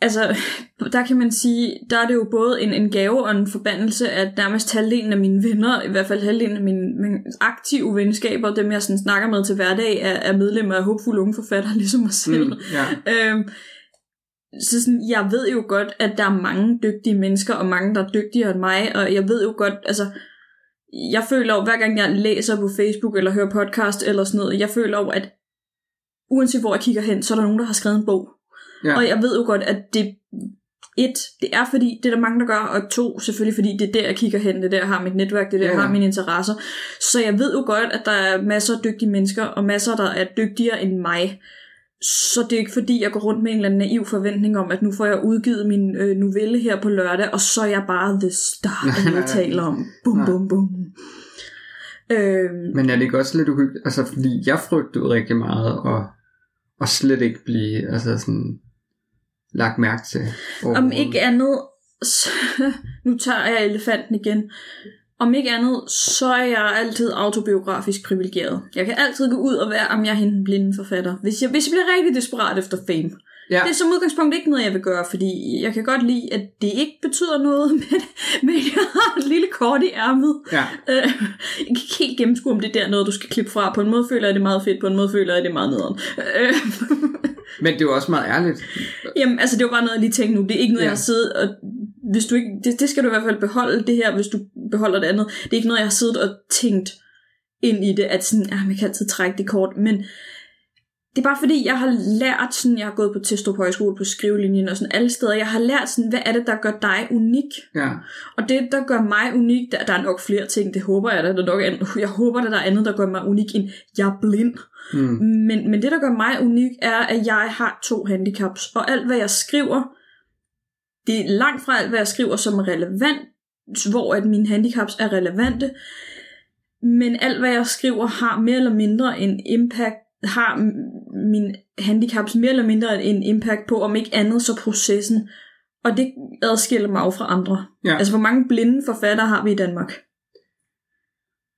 Altså, der kan man sige, der er det jo både en, en gave og en forbandelse, at nærmest halvdelen af mine venner, i hvert fald halvdelen af mine, mine aktive venskaber, dem jeg sådan snakker med til hverdag, er, er medlemmer af håbfulde unge forfattere, ligesom mig selv.
Mm, ja.
Øhm, så sådan, jeg ved jo godt, at der er mange dygtige mennesker, og mange, der er dygtigere end mig, og jeg ved jo godt, altså, jeg føler jo, hver gang jeg læser på Facebook, eller hører podcast, eller sådan noget, jeg føler jo, at uanset hvor jeg kigger hen, så er der nogen, der har skrevet en bog.
Ja.
Og jeg ved jo godt, at det, et, det er fordi, det er der mange, der gør, og to, selvfølgelig fordi, det er der, jeg kigger hen, det er der, jeg har mit netværk, det er der, jeg
ja.
har mine interesser. Så jeg ved jo godt, at der er masser af dygtige mennesker, og masser, der er dygtigere end mig. Så det er ikke fordi, jeg går rundt med en eller anden naiv forventning om, at nu får jeg udgivet min øh, novelle her på lørdag, og så er jeg bare the star, jeg taler om. Bum, bum, bum. Øhm,
Men er det ikke også lidt uhyggeligt? Altså, fordi jeg frygtede rigtig meget, og, og slet ikke blive altså sådan, lagt mærke til.
Om ikke andet, så, nu tager jeg elefanten igen. Om ikke andet, så er jeg altid autobiografisk privilegeret. Jeg kan altid gå ud og være, om jeg er hende den blinde forfatter. Hvis jeg, hvis jeg bliver rigtig desperat efter fame.
Ja.
Det er som udgangspunkt ikke noget, jeg vil gøre, fordi jeg kan godt lide, at det ikke betyder noget, men, men jeg har et lille kort i ærmet.
Ja,
Øh, jeg kan ikke helt gennemskue, om det er der noget, du skal klippe fra. På en måde føler jeg, det meget fedt, på en måde føler jeg, det er meget nederen. Øh,
men det er jo også meget ærligt.
Jamen, altså det var bare noget, jeg lige tænkte nu. Det er ikke noget,
Ja.
jeg har siddet og... Hvis du ikke, det, det skal du i hvert fald beholde, det her, hvis du beholder det andet. Det er ikke noget, jeg har siddet og tænkt ind i det, at sådan, ah, man kan altid trække det kort. Men det er bare fordi, jeg har lært, sådan, jeg har gået på Testrup Højskole på skrivelinjen og sådan alle steder, jeg har lært sådan, hvad er det, der gør dig unik?
Ja,
Og det, der gør mig unik, der, der er nok flere ting, det håber jeg da, der er nok, an- jeg håber, der er andet, der gør mig unik, end jeg er blind.
Mm.
Men, men det, der gør mig unik, er, at jeg har to handicaps. Og alt, hvad jeg skriver, det er langt fra alt, hvad jeg skriver, som er relevant, hvor at mine handicaps er relevante. Men alt, hvad jeg skriver, har mere eller mindre en impact, har m- mine handicaps mere eller mindre en impact på, om ikke andet, så processen. Og det adskiller mig jo fra andre.
Ja.
Altså, hvor mange blinde forfattere har vi i Danmark?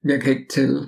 jeg kan ikke tælle.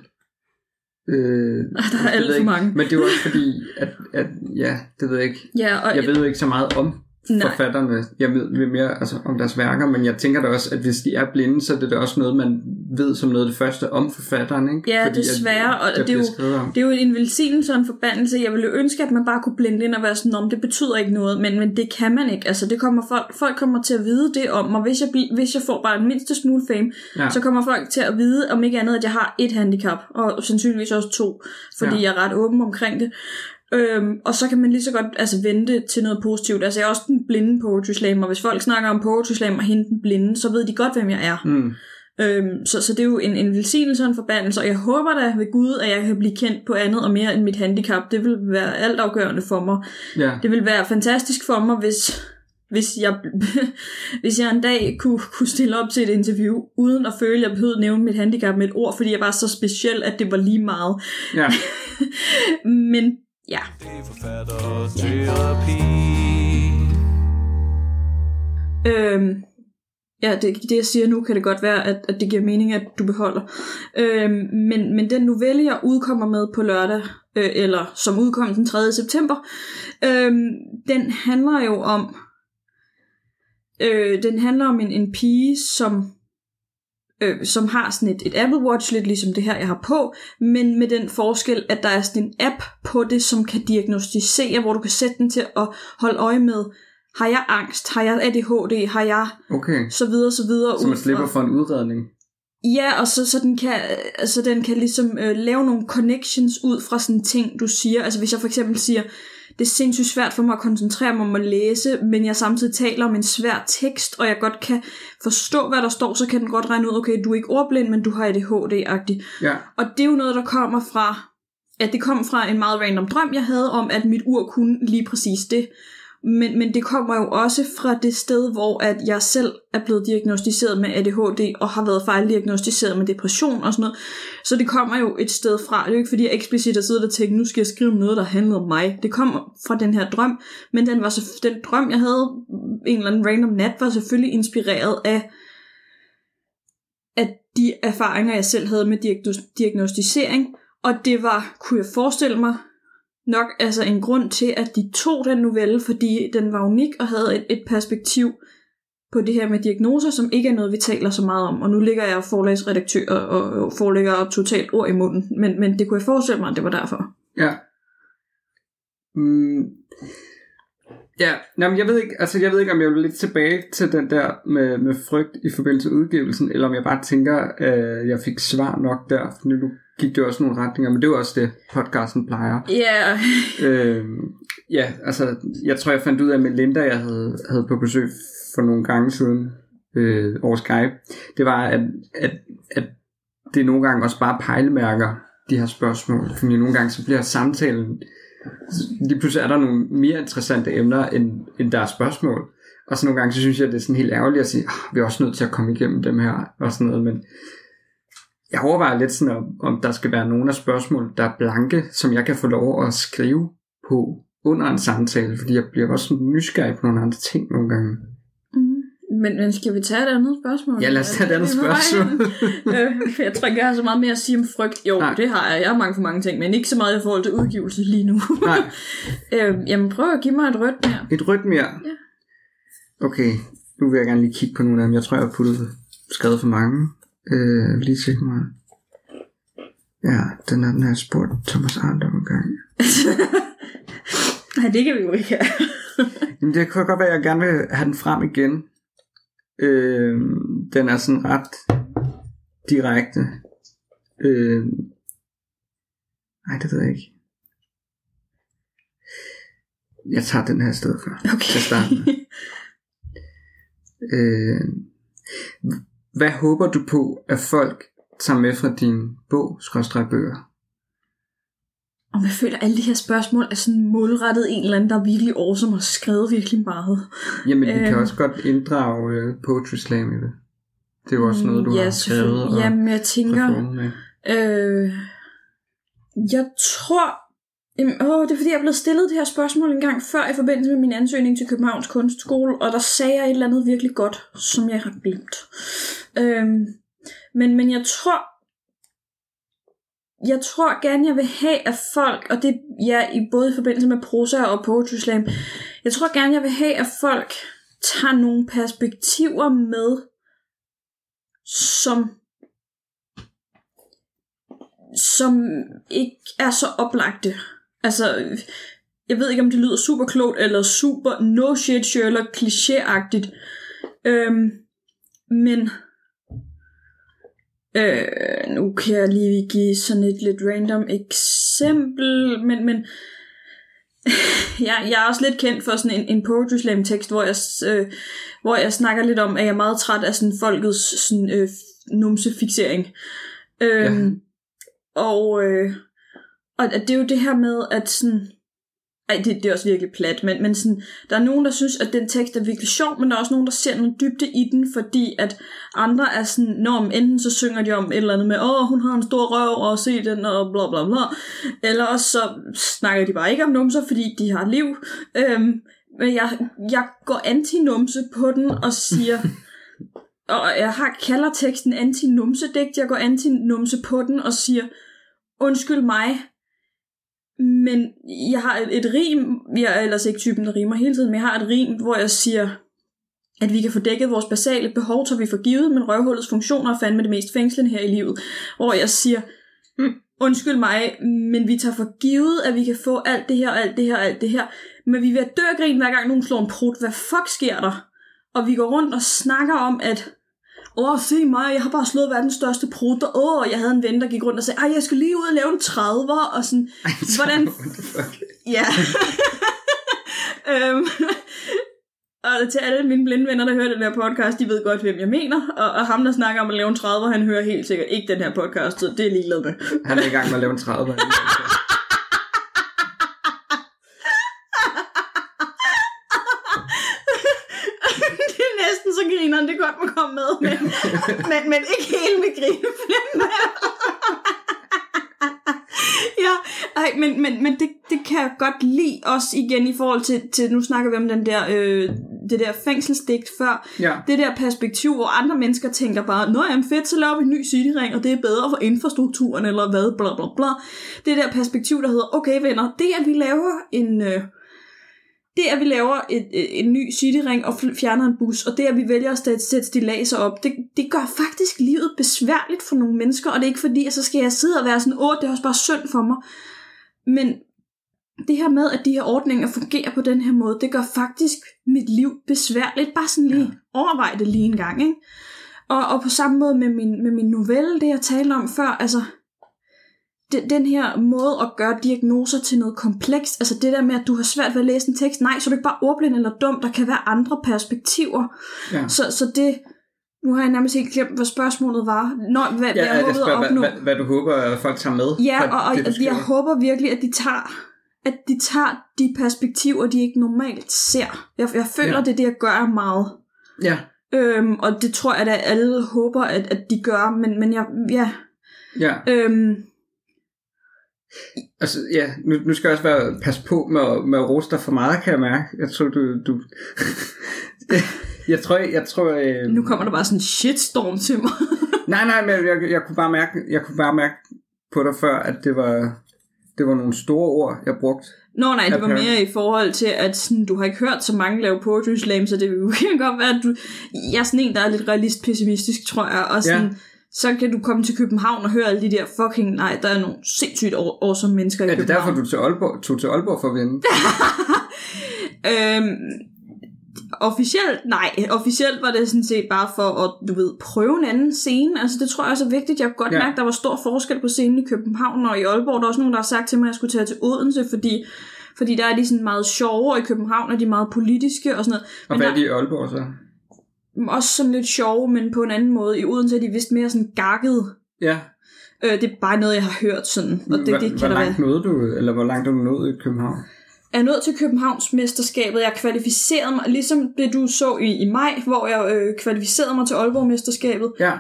Øh,
der er alt for
ikke.
mange.
Men det er jo også fordi, at, at ja, det ved jeg ikke.
Ja, og
Jeg ved jo ikke så meget om
Nej.
forfatterne. Jeg ved lidt mere altså, om deres værker, men jeg tænker da også, at hvis de er blinde, så er det da også noget, man ved som noget af det første om forfatteren, ikke?
Ja,
Fordi, at
desværre, og
der
det er jo-. Det er jo en velsignelse og en forbandelse. Jeg ville jo ønske, at man bare kunne blinde ind og være sådan, om det betyder ikke noget, men, men det kan man ikke. Altså, det kommer folk, folk kommer til at vide det om mig. Hvis jeg, hvis jeg får bare en mindste smule fame,
Ja.
så kommer folk til at vide, om ikke andet, at jeg har et handicap, og sandsynligvis også to, fordi
ja.
jeg er ret åben omkring det. Øhm, og så kan man lige så godt altså, vente til noget positivt. Altså, jeg er også den blinde poetry og hvis folk snakker om poetry slam og hende den blinde, så ved de godt, hvem jeg er.
Mm.
Øhm, så, så det er jo en, en velsignelse og en forbandelse, og jeg håber da ved Gud, at jeg kan blive kendt på andet og mere end mit handicap. Det vil være altafgørende for mig.
Ja.
Det vil være fantastisk for mig, hvis, hvis, jeg, hvis jeg en dag kunne, kunne stille op til et interview, uden at føle, at jeg behøvede at nævne mit handicap med et ord, fordi jeg var så speciel, at det var lige meget.
ja.
Men ja,
Det.
Øhm, ja, det, det jeg siger nu, kan det godt være, at, at det giver mening, at du beholder. Øhm, men, men den novelle, jeg udkommer med på lørdag, øh, eller som udkom den 3. september, øhm, den handler jo om, øh, den handler om en, en pige, som øh, som har sådan et, et Apple Watch, lidt ligesom det her, jeg har på, men med den forskel, at der er sådan en app på det, som kan diagnostisere, hvor du kan sætte den til at holde øje med, har jeg angst, har jeg ADHD, har jeg
Okay.
så videre, så videre.
Så man slipper for en udredning.
Ja, og så, så den kan, altså den kan ligesom øh, lave nogle connections ud fra sådan ting, du siger. Altså hvis jeg for eksempel siger, det er sindssygt svært for mig at koncentrere mig om at læse, men jeg samtidig taler om en svær tekst, og jeg godt kan forstå, hvad der står, så kan den godt regne ud, okay, du er ikke ordblind, men du har ADHD-agtigt.
Ja.
Og det er jo noget, der kommer fra, at det kom fra en meget random drøm, jeg havde om, at mit ur kunne lige præcis det. Men, men det kommer jo også fra det sted, hvor at jeg selv er blevet diagnostiseret med ADHD, og har været fejldiagnostiseret med depression og sådan noget. Så det kommer jo et sted fra. Det er jo ikke fordi, jeg eksplicit har siddet og tænkt, nu skal jeg skrive noget, der handler om mig. Det kommer fra den her drøm, men den, var så, den drøm, jeg havde en eller anden random nat, var selvfølgelig inspireret af at de erfaringer, jeg selv havde med diagnostisering, og det var, kunne jeg forestille mig, nok altså en grund til, at de tog den novelle, fordi den var unik og havde et, et perspektiv på det her med diagnoser, som ikke er noget, vi taler så meget om. Og nu ligger jeg forlagsredaktør og, og, og totalt ord i munden, men, men det kunne jeg forestille mig, at det var derfor.
Ja. Mm. Ja, jamen jeg ved ikke, altså jeg ved ikke, om jeg vil lidt tilbage til den der med, med frygt i forbindelse med udgivelsen, eller om jeg bare tænker, at jeg fik svar nok der, for nu gik det også nogle retninger, men det er jo også det, podcasten plejer.
Ja, yeah.
Øh, ja, altså, jeg tror, jeg fandt ud af med Linda, jeg havde, havde på besøg for nogle gange siden øh, over Skype, det var, at, at, at det nogle gange også bare pejlemærker de her spørgsmål, fordi nogle gange så bliver samtalen, lige pludselig er der nogle mere interessante emner, end, end der er spørgsmål. Og så nogle gange, så synes jeg, det er sådan helt ærgerligt at sige, ah, vi er også nødt til at komme igennem dem her, og sådan noget, men jeg overvejer lidt sådan, om, om der skal være nogle af spørgsmål, der er blanke, som jeg kan få lov at skrive på under en samtale, fordi jeg bliver også sådan nysgerrig på nogle andre ting nogle gange.
Mm. Men, men skal vi tage et andet spørgsmål?
Ja, lad os tage et andet spørgsmål.
øh, jeg tror ikke, jeg har så meget mere at sige om frygt. Jo. Nej. det har jeg. Jeg har mange for mange ting, men ikke så meget i forhold til udgivelse lige nu.
Nej,
øh, jamen, prøv at give mig et rødt mere.
et rødt mere.
Ja.
Okay, nu vil jeg gerne lige kigge på nogle af dem. Jeg tror, jeg har puttet skrevet for mange. Øh, jeg vil lige tjekke mig. Ja, den er den her spurgt Thomas Arndt om en gang.
Nej, det kan vi jo ikke have.
Jamen, det kan godt være, at jeg gerne vil have den frem igen. Øh, den er sådan ret direkte. Øh, nej, det ved jeg ikke. Jeg tager den her i stedet for.
Okay.
Til starten. Øh, hvad håber du på, at folk tager med fra din bog, bøger?
Og jeg føler, at alle de her spørgsmål er sådan målrettet en eller anden, der er virkelig awesome og har skrevet virkelig meget.
Jamen, vi kan
Øhm.
også godt inddrage øh, Poetry Slam i det. Det er jo også noget, du
Mm, ja,
har skrevet og
Jamen, jeg tænker...
med.
Øh, jeg tror... Jamen, åh, det er fordi, jeg blev stillet det her spørgsmål en gang før i forbindelse med min ansøgning til Københavns Kunstskole, og der sagde jeg et eller andet virkelig godt, som jeg har glemt. Øhm, men, men jeg tror, jeg tror gerne, jeg vil have, at folk, og det ja, i både i forbindelse med prosa og poetry slam, jeg tror gerne, jeg vil have, at folk tager nogle perspektiver med, som som ikke er så oplagte. Altså, jeg ved ikke, om det lyder super klogt, eller super no shit Sherlock klichéagtigt. Øhm, men øh, nu kan jeg lige give sådan et lidt random eksempel, men, men jeg, jeg er også lidt kendt for sådan en, en poetry slam tekst, hvor jeg, øh, hvor jeg snakker lidt om, at jeg er meget træt af sådan folkets sådan, øh, numsefixering. Øhm,
Ja.
og, øh, og det er jo det her med, at sådan... Ej, det, det er også virkelig plat, men, men sådan, der er nogen, der synes, at den tekst er virkelig sjov, men der er også nogen, der ser noget dybde i den, fordi at andre er sådan, når enten så synger de om et eller andet med, åh, hun har en stor røv, og se den, og bla bla bla, eller også så snakker de bare ikke om numser, fordi de har liv. Øhm, Men jeg, jeg går antinumse på den og siger... og jeg har kalder teksten antinumsedigt. Jeg går antinumse på den og siger... Undskyld mig, men jeg har et, et rim, jeg er ellers ikke typen, der rimer hele tiden, men jeg har et rim, hvor jeg siger, at vi kan få dækket vores basale behov, så vi får givet, men røvhullets funktioner er fandme det mest fængslende her i livet. Hvor jeg siger, hm, undskyld mig, men vi tager for givet, at vi kan få alt det her, alt det her, alt det her. Men vi er ved at dø grin, hver gang nogen slår en prut. Hvad fuck sker der? Og vi går rundt og snakker om, at Åh, se mig, jeg har bare slået verdens største prut, og åh, jeg havde en ven, der gik rundt og sagde, ej, jeg skal lige ud og lave en 30'er, og sådan, hvordan Ja. øhm, og til alle mine blinde venner, der hører den her podcast, de ved godt, hvem jeg mener. Og, og ham, der snakker om at lave en 30, han hører helt sikkert ikke den her podcast, så det er ligeglad med.
Han er i gang med at lave en 30.
komme med, men, men, men ikke helt med grineflemme. ja, ej, men, men, men det, det kan jeg godt lide også igen i forhold til, til nu snakker vi om den der, øh, det der fængselsdigt før.
Ja.
Det der perspektiv, hvor andre mennesker tænker bare, Nå jamen fedt, så laver vi en ny cityring, og det er bedre for infrastrukturen, eller hvad, bla bla bla. Det der perspektiv, der hedder, okay venner, det at vi laver en... Øh, det at vi laver et, et, en ny cityring og fjerner en bus, og det at vi vælger at sætte, sætte stilaser op, det, det gør faktisk livet besværligt for nogle mennesker, og det er ikke fordi, at så skal jeg sidde og være sådan, åh, det er også bare synd for mig. Men det her med, at de her ordninger fungerer på den her måde, det gør faktisk mit liv besværligt. Bare sådan lige ja. overvej det lige en gang, ikke? Og, og på samme måde med min, med min novelle, det jeg talte om før, altså den, den her måde at gøre diagnoser til noget komplekst, altså det der med, at du har svært ved at læse en tekst, nej, så er du ikke bare ordblind eller dum, der kan være andre perspektiver.
Ja.
Så, så det, nu har jeg nærmest helt glemt, hvad spørgsmålet var. Nå, hvad, hvad
Ja,
jeg
jeg
håbede at
spørger,
opnå.
hvad, hvad, hvad, du håber, at folk tager med?
Ja, og, og
det,
jeg håber virkelig, at de tager at de tager de perspektiver, de ikke normalt ser. Jeg, jeg føler,
ja.
det er det, jeg gør meget.
Ja,
Øhm, og det tror jeg, at alle håber, at, at de gør, men, men jeg, ja,
ja.
øhm,
Altså, ja, nu, nu skal jeg også være, passe på med, med at rose dig for meget, kan jeg mærke. Jeg tror, du... du jeg tror, jeg tror... Øh...
nu kommer der bare sådan en shitstorm til mig.
Nej, nej, men jeg, jeg, kunne bare mærke, jeg kunne bare mærke på dig før, at det var, det var nogle store ord, jeg brugte.
Nå nej, det var mere i forhold til, at sådan, du har ikke hørt så mange lave poetry slam, så det kan godt være, at du... Jeg er sådan en, der er lidt realist pessimistisk, tror jeg, og sådan,
Ja.
Så kan du komme til København og høre alle de der fucking... Nej, der er nogle sindssygt aw- awesome mennesker i
Er det
København.
derfor, du til Aalborg, tog til Aalborg for at vinde?
Øhm, officielt, nej, officielt var det sådan set bare for at, du ved, prøve en anden scene. Altså det tror jeg også er vigtigt. Jeg kunne godt
Ja.
mærke, der var stor forskel på scenen i København og i Aalborg. Der er også nogen, der har sagt til mig, at jeg skulle tage til Odense, fordi, fordi der er de sådan meget sjove, og i København er de meget politiske og sådan noget.
Og
Men
hvad
der
er de i Aalborg så?
Også sådan lidt sjove, men på en anden måde. I Odense er de vist mere sådan gakket.
Ja.
Øh, det er bare noget, jeg har hørt sådan. Og det,
hvor,
det
hvor
kan være.
langt nåede du, eller hvor langt er du nået i København?
Jeg er nået til Københavns mesterskabet. Jeg kvalificerede mig, ligesom det du så i, i maj, hvor jeg øh, kvalificerede mig til Aalborg mesterskabet.
Ja,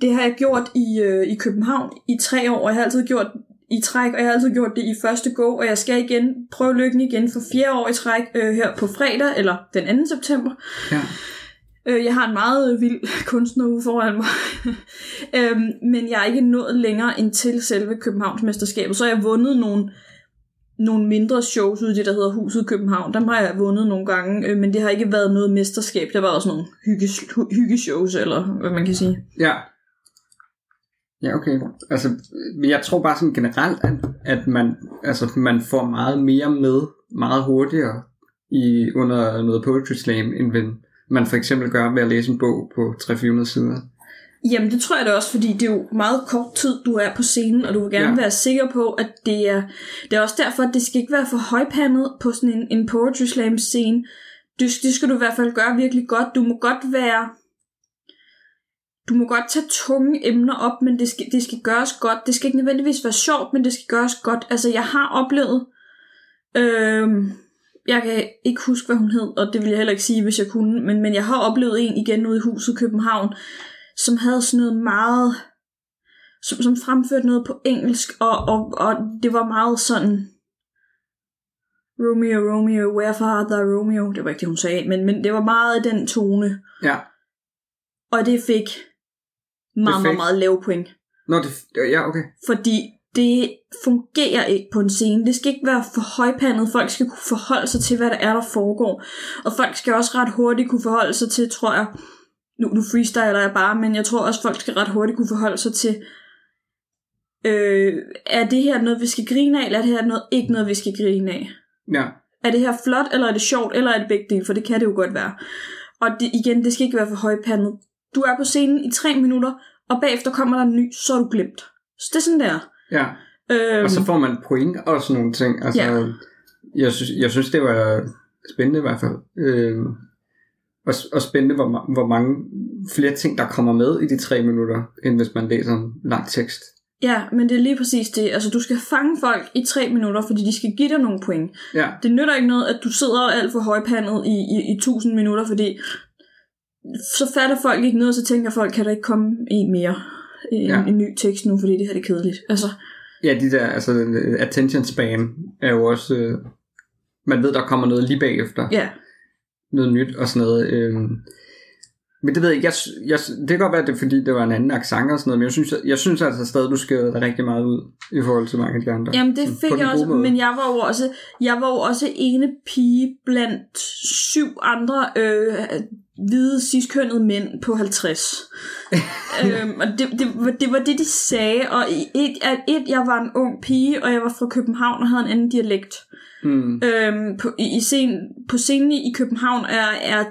Det har jeg gjort i, øh, i København i tre år, og jeg har altid gjort i træk, og jeg har altid gjort det i første go, og jeg skal igen prøve lykken igen for fjerde år i træk øh, her på fredag, eller den 2. september.
ja.
Øh, jeg har en meget vild kunstner foran mig, øhm, men jeg er ikke nået længere end til selve Københavns mesterskabet. Så har jeg vundet nogle, nogle mindre shows ude i det, der hedder Huset København. Der har jeg vundet nogle gange, øh, men det har ikke været noget mesterskab. Det var også nogle hygge, hyggeshows, eller hvad man kan sige.
Ja. Ja, okay. Altså, men jeg tror bare sådan generelt, at, at man, altså, man får meget mere med meget hurtigere i, under noget poetry slam, end ved man for eksempel gør ved at læse en bog på 300-400 sider.
Jamen, det tror jeg da også, fordi det er jo meget kort tid, du er på scenen, og du vil gerne
Ja.
være sikker på, at det er... Det er også derfor, at det skal ikke være for højpandet på sådan en, en poetry slam scene. Det, det skal du i hvert fald gøre virkelig godt. Du må godt være... Du må godt tage tunge emner op, men det skal, det skal gøres godt. Det skal ikke nødvendigvis være sjovt, men det skal gøres godt. Altså, jeg har oplevet... Øhm, jeg kan ikke huske, hvad hun hed, og det vil jeg heller ikke sige, hvis jeg kunne, men, men jeg har oplevet en igen ude i huset i København, som havde sådan noget meget, som, som fremførte noget på engelsk, og, og, og det var meget sådan, Romeo, Romeo, wherefore art thou Romeo? Det var ikke det, hun sagde, men, men det var meget den tone.
Ja.
Og det fik meget,
fik-
meget, meget lave point.
Nå, det, ja, okay.
Fordi det fungerer ikke på en scene. Det skal ikke være for højpandet. Folk skal kunne forholde sig til, hvad der er, der foregår. Og folk skal også ret hurtigt kunne forholde sig til, tror jeg, nu, nu freestyler jeg bare, men jeg tror også, folk skal ret hurtigt kunne forholde sig til, øh, er det her noget, vi skal grine af, eller er det her noget, ikke noget, vi skal grine af?
Ja.
Er det her flot, eller er det sjovt, eller er det begge dele? For det kan det jo godt være. Og det, igen, det skal ikke være for højpandet. Du er på scenen i tre minutter, og bagefter kommer der en ny, så er du glemt. Så det er sådan der.
Ja.
Øhm,
Og så får man point og sådan nogle ting. Altså,
Ja.
jeg, synes, jeg synes, det var spændende i hvert fald. Øh, og, og spændende, hvor, hvor mange flere ting, der kommer med i de tre minutter, end hvis man læser en lang tekst.
Ja, men det er lige præcis det. Altså, du skal fange folk i tre minutter, fordi de skal give dig nogle point.
Ja,
Det nytter ikke noget, at du sidder alt for højpandet i, i, i 1000 minutter, fordi så fatter folk ikke noget, og så tænker folk, kan der ikke komme en mere? En,
Ja.
en ny tekst nu, fordi det her det er kedeligt. Altså,
ja de der, altså attention span er jo også, øh, man ved, der kommer noget lige bagefter.
ja.
noget nyt og sådan noget. Øhm. Men det ved jeg. Jeg, jeg, det kan godt være, at det er fordi, det var en anden accent og sådan noget, men jeg synes, jeg synes altså stadig, du skærer dig rigtig meget ud i forhold til mange af de andre.
Jamen det fik jeg også,
måde.
men jeg var jo også, jeg var jo også ene pige blandt syv andre øh, hvide, ciskønnede mænd på 50. øhm, og det, det, var, det var det, de sagde, og et, at et, jeg var en ung pige, og jeg var fra København og havde en anden dialekt.
Mm.
Øhm, på, i, i scenen, på scenen i København er, er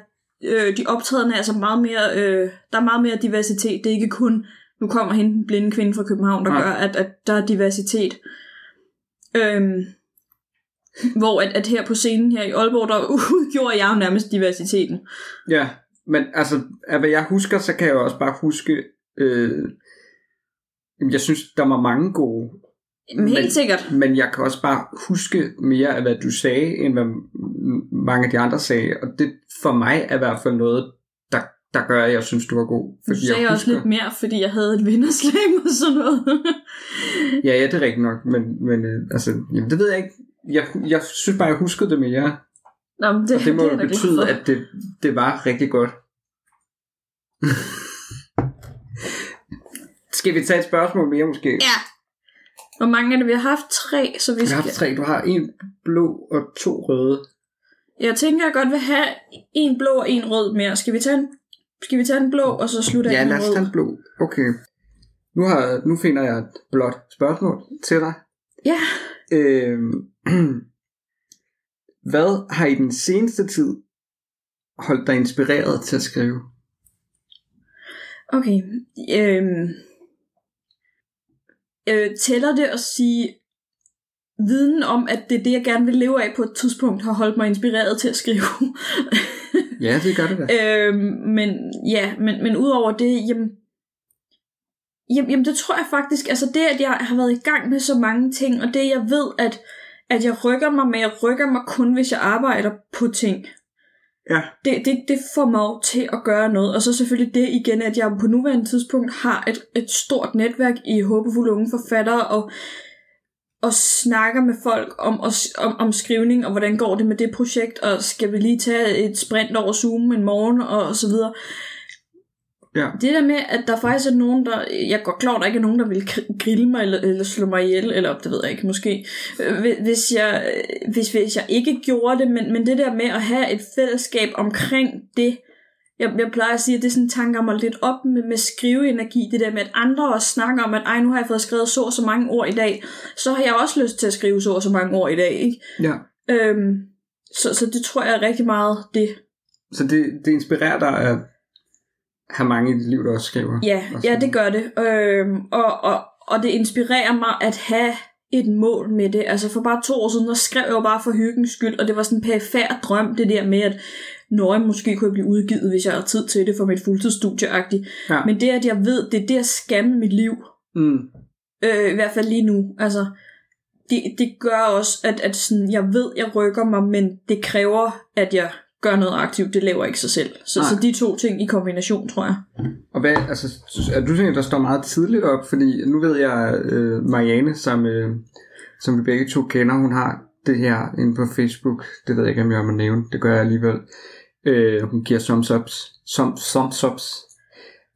øh, de optrædende altså meget mere, øh, der er meget mere diversitet. Det er ikke kun, nu kommer hende den blinde kvinde fra København, der
Nej.
gør, at, at der er diversitet. Øhm, hvor at, at her på scenen her i Aalborg, der udgjorde jeg jo nærmest diversiteten.
Ja, men altså, af hvad jeg husker, så kan jeg også bare huske, øh, jeg synes, der var mange gode,
Men helt sikkert.
men jeg kan også bare huske mere af, hvad du sagde, end hvad mange af de andre sagde, og det for mig er i hvert fald noget, der, der gør, at jeg synes, du var god.
Du sagde jeg også lidt mere, fordi jeg havde et vinderslæng og sådan noget.
Ja, ja, det er rigtigt nok, men, men øh, altså, jamen, det ved jeg ikke. Jeg, jeg synes bare, jeg huskede det mere.
Nå, men det,
Og det må
er
jo betyde, at det, det var rigtig godt. Skal vi tage et spørgsmål mere måske?
Ja. Hvor mange er det? Vi har haft tre, så vi
Vi
skal...
har haft tre. Du har en blå og to røde.
Jeg tænker, jeg godt vil have en blå og en rød mere. Skal vi tage en, skal vi tage en blå, og så slutte af
Ja,
med
lad os
en
tage
rød?
en blå. Okay. Nu, har, nu finder jeg et blåt spørgsmål til dig.
Ja.
Øhm, hvad har i den seneste tid holdt dig inspireret til at skrive?
Okay. Øhm, øh, tæller det at sige, viden om, at det er det, jeg gerne vil leve af på et tidspunkt, har holdt mig inspireret til at skrive.
Ja, det gør det da.
øhm, men ja, men, men udover det, jamen, jamen, jamen, det tror jeg faktisk, altså det, at jeg har været i gang med så mange ting, og det, jeg ved, at, at jeg rykker mig, men jeg rykker mig kun, hvis jeg arbejder på ting.
Ja.
Det, det, det får mig jo til at gøre noget. Og så selvfølgelig det igen, at jeg på nuværende tidspunkt har et, et stort netværk i håbefulde unge forfattere, og, og snakker med folk om, om, om skrivning, og hvordan går det med det projekt, og skal vi lige tage et sprint over Zoom en morgen, og, og så videre.
Ja.
Det der med, at der faktisk er nogen, der... Jeg godt klar, der ikke er nogen, der vil grille mig, eller, eller slå mig ihjel, eller det ved jeg ikke, måske. Øh, hvi- Hvis jeg, hvis, hvis jeg ikke gjorde det, men, men det der med at have et fællesskab omkring det, jeg, jeg plejer at sige, at det er sådan tanker mig lidt op med, med skriveenergi, det der med, at andre også snakker om, at ej, nu har jeg fået skrevet så og så mange ord i dag, så har jeg også lyst til at skrive så og så mange ord i dag, ikke?
Ja.
Øhm, så, så det tror jeg er rigtig meget det.
Så det, det inspirerer dig at have mange i dit liv, der også skriver?
Ja,
Og
ja det gør det. Øhm, og, og, og det inspirerer mig at have et mål med det. Altså for bare to år siden, der skrev jeg jo bare for hyggens skyld, og det var sådan en perifær drøm, det der med, at når jeg måske kunne blive udgivet, hvis jeg har tid til det for mit fuldtidsstudieagtigt.
Ja.
Men det, at jeg ved, det er det, jeg skal med mit liv,
Mm.
øh, i hvert fald lige nu, altså, det, det gør også, at, at sådan, jeg ved, jeg rykker mig, men det kræver, at jeg gør noget aktivt. Det laver ikke sig selv. Så,
Nej.
så de to ting i kombination, tror jeg.
Og hvad, altså, er du en, der står meget tidligt op? Fordi nu ved jeg, øh, Marianne, som, øh, som vi begge to kender, hun har det her inde på Facebook. Det ved jeg ikke, om jeg må nævne. Det gør jeg alligevel. Øh, hun giver thumbs ups. Thumbs, thumbs ups.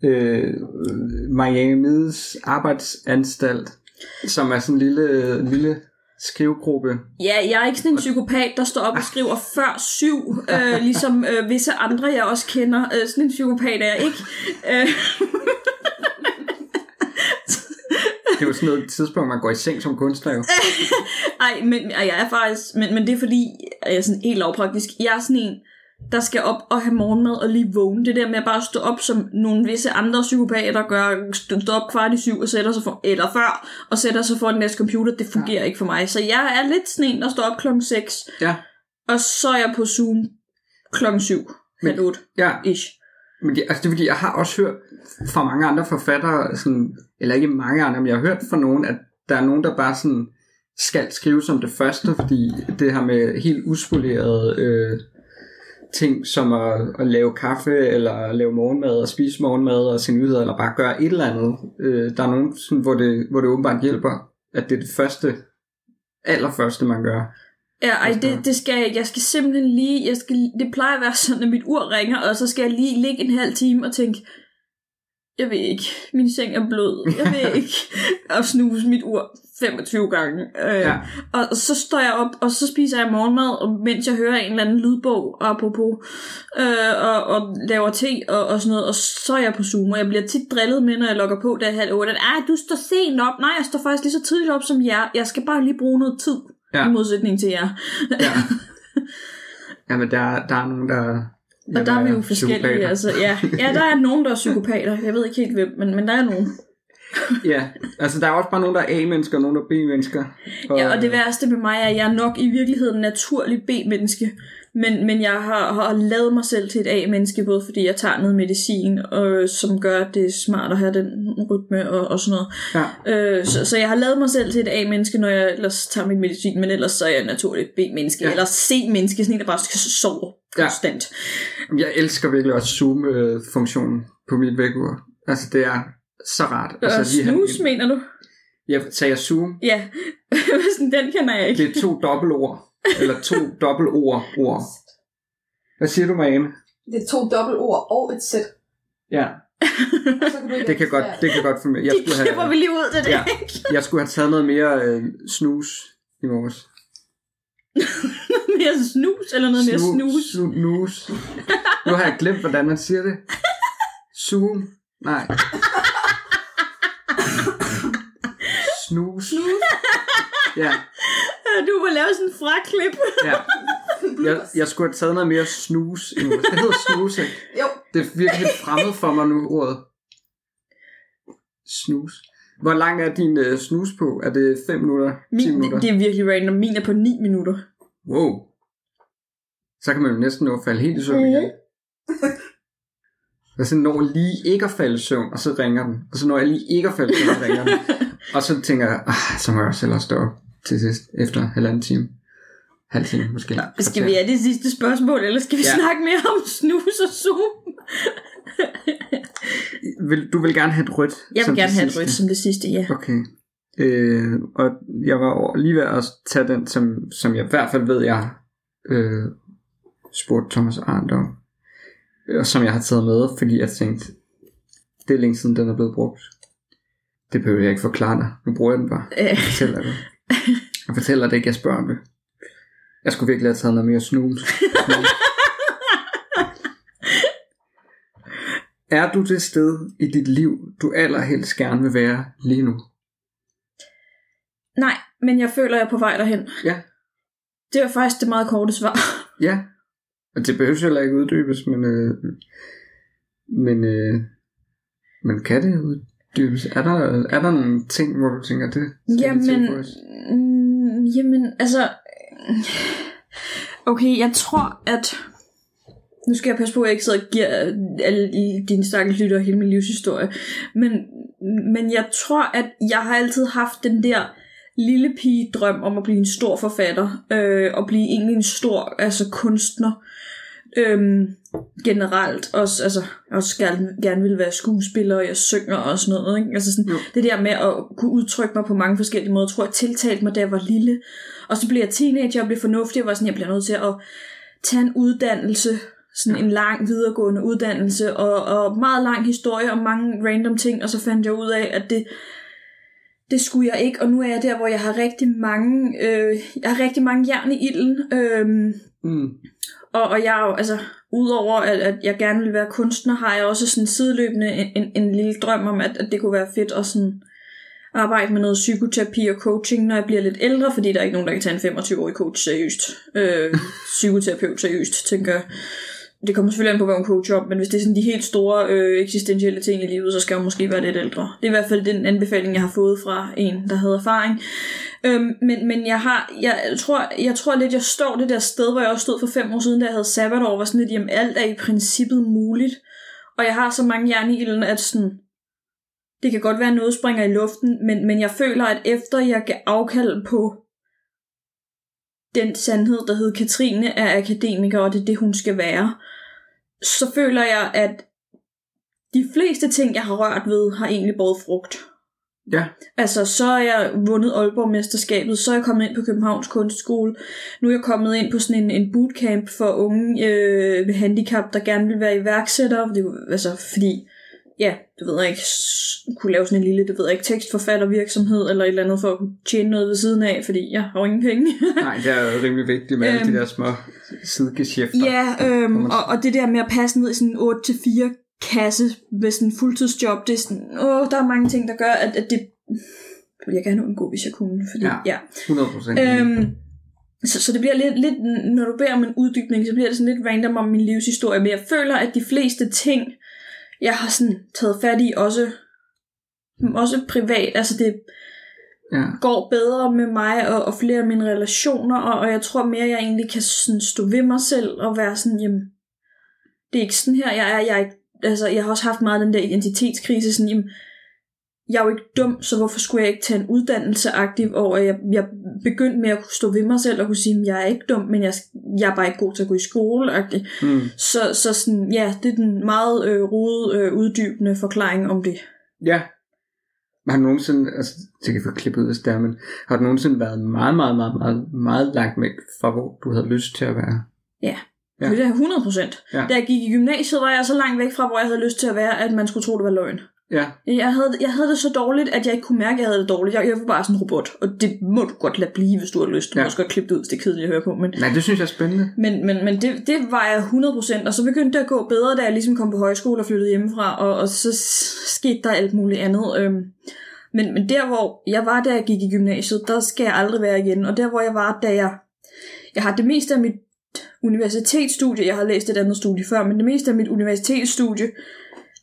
Øh, Miami's arbejdsanstalt, som er sådan en lille, lille skrivegruppe.
Ja, jeg er ikke sådan en psykopat, der står op og skriver før syv, øh, ligesom øh, visse andre, jeg også kender. Øh, sådan en psykopat er jeg ikke. Øh,
Det er jo sådan noget tidspunkt, man går i seng som kunstner jo.
Ej, men jeg er faktisk, men, men det er fordi, jeg er sådan helt lavpraktisk. Jeg er sådan en, der skal op og have morgenmad og lige vågne. Det der med at bare stå op, som nogle visse andre psykopater gør, stå op kvart i syv og sætter sig for, eller før, og sætter sig foran deres computer, det fungerer ja. ikke for mig. Så jeg er lidt sådan en, der står op klokken 6,
Ja,
og så er jeg på Zoom klokken 7, halv 8,
ja.
ish.
Men det, altså det er fordi, jeg har også hørt fra mange andre forfattere, sådan, eller ikke mange andre, men jeg har hørt fra nogen, at der er nogen, der bare sådan skal skrive som det første, fordi det her med helt uspolerede øh, ting, som at, at lave kaffe, eller lave morgenmad, og spise morgenmad, og se nyheder, eller bare gøre et eller andet. Øh, der er nogen, sådan, hvor, det, hvor det åbenbart hjælper, at det er det første, allerførste, man gør.
Ja, ej, det, det skal jeg, jeg skal simpelthen lige, jeg skal, det plejer at være sådan, at mit ur ringer, og så skal jeg lige ligge en halv time og tænke, jeg ved ikke, min seng er blød, jeg ved ikke, og snuse mit ur 25 gange. Øh,
Ja.
Og så står jeg op, og så spiser jeg morgenmad, mens jeg hører en eller anden lydbog, apropos, øh, og, og laver te og, og sådan noget, og så er jeg på Zoom, og jeg bliver tit drillet med, når jeg logger på, der er halv otte, at "Ah, du står sent op. Nej, jeg står faktisk lige så tidligt op som jer. Jeg skal bare lige bruge noget tid,
Ja.
i modsætning til jer.
Ja. Jamen, der, der er nogen, der...
Og der er vi jo forskellige, altså, ja. ja, der er nogen, der er psykopater. Jeg ved ikke helt hvem, men, men der er nogen.
Ja, altså der er også bare nogen, der er A-mennesker, og nogen, der er B-mennesker.
Ja, og det værste med mig er, at jeg er nok i virkeligheden naturlig B-menneske. Men, men jeg har, har lavet mig selv til et A-menneske, både fordi jeg tager noget medicin, og, som gør, at det er smart at have den rytme og, og sådan noget.
Ja.
Øh, så, så jeg har lavet mig selv til et A-menneske, når jeg ellers tager min medicin, men ellers så er jeg naturligt B-menneske,
Ja.
eller C-menneske, sådan en, der bare skal sove konstant.
Jeg elsker virkelig også Zoom-funktionen på mit vækkeur. Altså det er så rart.
Altså,
Altså, lige
snus, mener du?
Jeg sagde Zoom.
Ja, sådan, den kender jeg ikke.
Det er to dobbeltord. Eller to dobbeltord ord. Hvad siger du, Marianne?
Det er to dobbeltord og et sæt.
Ja,
kan
det kan godt, det kan godt for mig. Jeg
Det
skulle
klipper vi
have,
lige ud det,
Ja. jeg skulle have taget noget mere øh, snus i morges.
mere snus, eller noget mere snus?
Snu- Snus. Nu har jeg glemt, hvordan man siger det. Zoom. Nej. Snus. Ja,
Du må lave sådan en fraklip.
ja. Jeg, jeg skulle have taget noget mere snus. morges. Det hedder snus, ikke?
Jo,
Det er virkelig fremmed for mig nu, ordet. Snus. Hvor lang er din øh, snus på? Er det 5 minutter? 10
Min,
minutter?
det er virkelig random. Min er på 9 minutter.
Wow. Så kan man jo næsten nå at falde helt i søvn igen. Og så når lige ikke at falde i søvn, og så ringer den. Og så når jeg lige ikke at falde i søvn, så ringer den. Og så tænker jeg, ah, så må jeg også hellere stå op til sidst, efter halvanden time. Halv time måske.
Skal vi have det sidste spørgsmål, eller skal vi
Ja.
snakke mere om snus og zoom?
Vil, du vil gerne have et rødt?
Jeg vil gerne have et rødt som det sidste, ja.
Okay. Øh, og jeg var over- lige ved at tage den, som, som jeg i hvert fald ved, jeg øh, spurgte Thomas Arndt om. Og som jeg har taget med, fordi jeg tænkte, det er længe siden, den er blevet brugt. Det behøver jeg ikke forklare dig. Nu bruger jeg den bare.
Øh,
Jeg fortæller det. Jeg fortæller det ikke, jeg spørger om det. Jeg skulle virkelig have taget noget mere snus. snus. er du det sted i dit liv, du allerhelst gerne vil være lige nu?
nej, men jeg føler, jeg er på vej derhen.
Ja.
Det var faktisk det meget korte svar.
Ja. Og det behøver heller ikke uddybes, men, øh, men, øh, men kan det uddybes? Er der, er der nogle ting, hvor du tænker, det skal
Jamen, mm, jamen, altså... Okay, jeg tror, at... Nu skal jeg passe på, at jeg ikke sidder og giver alle dine stakkels lytter hele min livshistorie. Men, men jeg tror, at jeg har altid haft den der lille pige drøm om at blive en stor forfatter. Øh, og blive egentlig en stor altså kunstner. Øhm, generelt også, altså, jeg også gerne, gerne ville være skuespiller, og jeg synger og sådan noget. Ikke? Altså sådan,
Jo.
det der med at kunne udtrykke mig på mange forskellige måder, tror jeg tiltalte mig, da jeg var lille. Og så blev jeg teenager og blev fornuftig, og var sådan, jeg bliver nødt til at tage en uddannelse, sådan en lang videregående uddannelse, og, og meget lang historie om mange random ting, og så fandt jeg ud af, at det, det skulle jeg ikke, og nu er jeg der, hvor jeg har rigtig mange, øh, jeg har rigtig mange jern i ilden, øh,
Mm
og, og jeg er jo, altså, udover at, at jeg gerne vil være kunstner, har jeg også sådan sideløbende en, en, en lille drøm om, at, at det kunne være fedt at sådan arbejde med noget psykoterapi og coaching, når jeg bliver lidt ældre, fordi der er ikke nogen, der kan tage en 25-årig coach seriøst. Øh, psykoterapeut seriøst, tænker jeg. Det kommer selvfølgelig an på, hvad hun coacher op, men hvis det er sådan de helt store øh, eksistentielle ting i livet, så skal hun måske være lidt ældre. Det er i hvert fald den anbefaling, jeg har fået fra en, der havde erfaring. Øhm, men, men jeg har, jeg tror, jeg tror lidt, jeg står det der sted, hvor jeg også stod for fem år siden, da jeg havde sabbatår, var sådan lidt, jamen alt er i princippet muligt. Og jeg har så mange jern i ilden, at sådan, det kan godt være, at noget springer i luften, men, men jeg føler, at efter jeg gav afkald på den sandhed, der hed Katrine er akademiker, og det er det, hun skal være, så føler jeg, at de fleste ting, jeg har rørt ved, har egentlig båret frugt.
Ja.
Altså, så er jeg vundet Aalborg-mesterskabet, så er jeg kommet ind på Københavns Kunstskole, nu er jeg kommet ind på sådan en, en bootcamp for unge øh, med handicap, der gerne vil være iværksættere, det, altså, fordi, ja, det ved jeg ikke, kunne lave sådan en lille, det ved jeg ikke, tekstforfattervirksomhed, eller et eller andet for at kunne tjene noget ved siden af, fordi jeg har jo ingen penge.
Nej, det er jo rimelig vigtigt med alle
Øhm,
de der små sidegeschæfter.
Ja, øhm, og, og det der med at passe ned i sådan en 8-4 kasse med sådan en fuldtidsjob, det er sådan, åh, der er mange ting, der gør, at, at det det ville jeg gerne undgå, hvis jeg kunne. Fordi,
Ja.
ja.
100 procent.
Øhm, så, så det bliver lidt, lidt, når du beder om en uddybning, så bliver det sådan lidt random om min livshistorie, men jeg føler, at de fleste ting, jeg har sådan taget fat i, også, også privat, altså det,
ja.
går bedre med mig og, og flere af mine relationer, og, og jeg tror mere, jeg egentlig kan sådan stå ved mig selv og være sådan, jamen, det er ikke sådan her, jeg er, jeg er ikke, altså, jeg har også haft meget den der identitetskrise, sådan, jamen, jeg er jo ikke dum, så hvorfor skulle jeg ikke tage en uddannelse aktiv over, jeg, jeg begyndte med at kunne stå ved mig selv og kunne sige, jeg er ikke dum, men jeg, jeg er bare ikke god til at gå i skole.
Mm.
så, så sådan, ja, det er den meget øh, rode, øh, uddybende forklaring om det.
Ja. Har du nogensinde, altså det kan vi klippe ud hvis det er, men har du nogensinde været meget, meget, meget, meget, meget langt væk fra, hvor du havde lyst til at være? Ja.
Ja. Det er 100 procent.
Ja.
Da jeg gik i gymnasiet, var jeg så langt væk fra, hvor jeg havde lyst til at være, at man skulle tro, det var løgn.
Ja.
Jeg havde, jeg havde det så dårligt, at jeg ikke kunne mærke, at jeg havde det dårligt. Jeg, jeg var bare sådan en robot, og det må du godt lade blive, hvis du har lyst. Du
Ja.
må også godt klippe det ud, hvis det er kedeligt at høre på. Men,
Nej, det synes jeg er spændende.
men, men, men det, det var jeg 100%, og så begyndte det at gå bedre, da jeg ligesom kom på højskole og flyttede hjemmefra, og, og så skete der alt muligt andet. Øhm, men, men der, hvor jeg var, da jeg gik i gymnasiet, der skal jeg aldrig være igen. Og der, hvor jeg var, da jeg... Jeg har det meste af mit universitetsstudie, jeg har læst et andet studie før, men det meste af mit universitetsstudie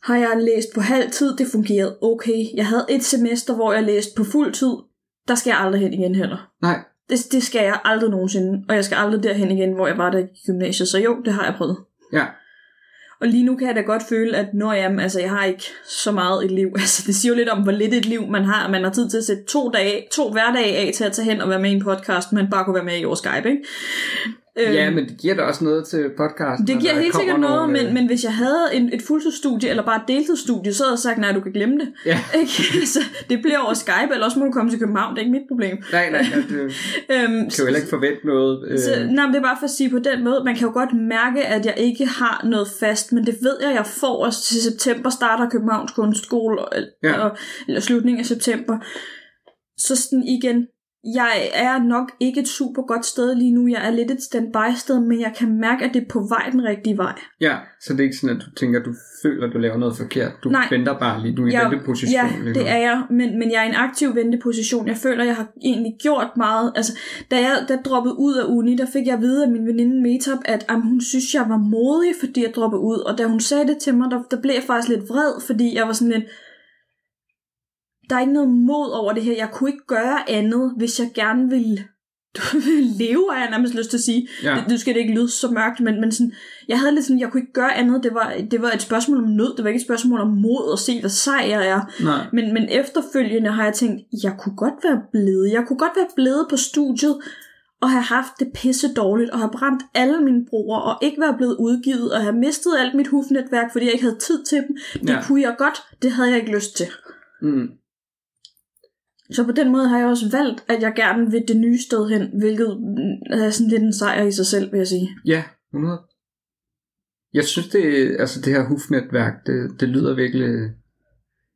har jeg læst på halv tid. Det fungerede okay. Jeg havde et semester, hvor jeg læste på fuld tid. Der skal jeg aldrig hen igen heller.
Nej.
Det, det skal jeg aldrig nogensinde, og jeg skal aldrig derhen igen, hvor jeg var der i gymnasiet. Så jo, det har jeg prøvet.
Ja.
Og lige nu kan jeg da godt føle, at når jeg, altså, jeg har ikke så meget et liv. Altså, det siger jo lidt om, hvor lidt et liv man har. Man har tid til at sætte to, dage, to hverdage af til at tage hen og være med i en podcast, men bare kunne være med i over Skype, ikke?
Ja,
Øhm,
men det giver da også noget til podcasten.
det giver helt sikkert noget,
nogle,
men,
øh,
men hvis jeg havde en, et fuldtidsstudie, eller bare et deltidsstudie, så havde jeg sagt, nej, du kan glemme det.
Ja.
Ikke? Så det bliver over Skype, eller også må du komme til København, det er ikke mit problem.
Nej, nej, ja, det
Øhm,
kan jo heller ikke forvente noget. Øh,
Så, nej, men det er bare for at sige på den måde, man kan jo godt mærke, at jeg ikke har noget fast, men det ved jeg, jeg får også til september, starter Københavns Kunstskole, og,
Ja.
ja. og, eller slutningen af september. Så sådan igen, jeg er nok ikke et super godt sted lige nu, jeg er lidt et standby sted, men jeg kan mærke, at det er på vej den rigtige vej.
ja, så det er ikke sådan, at du tænker, at du føler, at du laver noget forkert. Du
Nej.
venter bare lige. Du er i
Jeg-
venteposition.
Ja,
lige
det er jeg, men, men jeg er i en aktiv venteposition. Jeg føler, jeg har egentlig gjort meget. Altså, da jeg der droppede ud af uni, der fik jeg at vide af min veninde Metop, at am, hun synes, jeg var modig, fordi jeg droppede ud. Og da hun sagde det til mig, der, der blev jeg faktisk lidt vred, fordi jeg var sådan lidt, der er ikke noget mod over det her. Jeg kunne ikke gøre andet, hvis jeg gerne ville leve, har jeg nærmest lyst til at sige.
Ja.
Nu skal det ikke lyde så mørkt, men, men sådan, jeg havde lidt sådan, jeg kunne ikke gøre andet. Det var, det var et spørgsmål om nød, det var ikke et spørgsmål om mod at se, hvad sej jeg er.
Nej.
Men, men efterfølgende har jeg tænkt, jeg kunne godt være blevet. Jeg kunne godt være blevet på studiet, og have haft det pisse dårligt, og have brændt alle mine broer, og ikke være blevet udgivet, og have mistet alt mit hufnetværk, fordi jeg ikke havde tid til dem. Det
ja.
kunne jeg godt, det havde jeg ikke lyst til.
Mm.
Så på den måde har jeg også valgt, at jeg gerne vil det nye sted hen, hvilket er sådan lidt en sejr i sig selv, vil jeg sige.
Ja, 100. Jeg synes, det, altså det her hufnetværk, det, det lyder virkelig...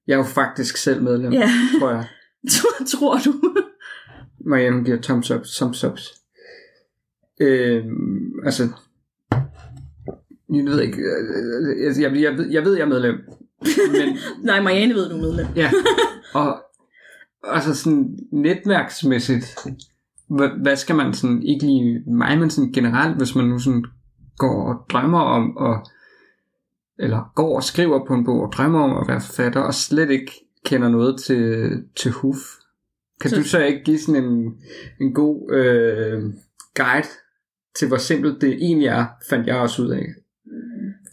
Jeg er jo faktisk selv medlem,
Ja,
tror jeg.
tror du?
Marianne giver thumbs up, thumbs ups. Øhm, altså, jeg ved ikke, øh, jeg, jeg, jeg, ved, jeg ved, jeg er medlem, men
Nej, Marianne ved, du er medlem.
ja, og altså sådan netværksmæssigt, hvad, skal man sådan, ikke lige mig, men sådan generelt, hvis man nu sådan går og drømmer om at, eller går og skriver på en bog og drømmer om at være forfatter, og slet ikke kender noget til, til huf. Kan
Så-
du så ikke give sådan en, en god øh, guide til, hvor simpelt det egentlig er, fandt jeg også ud af.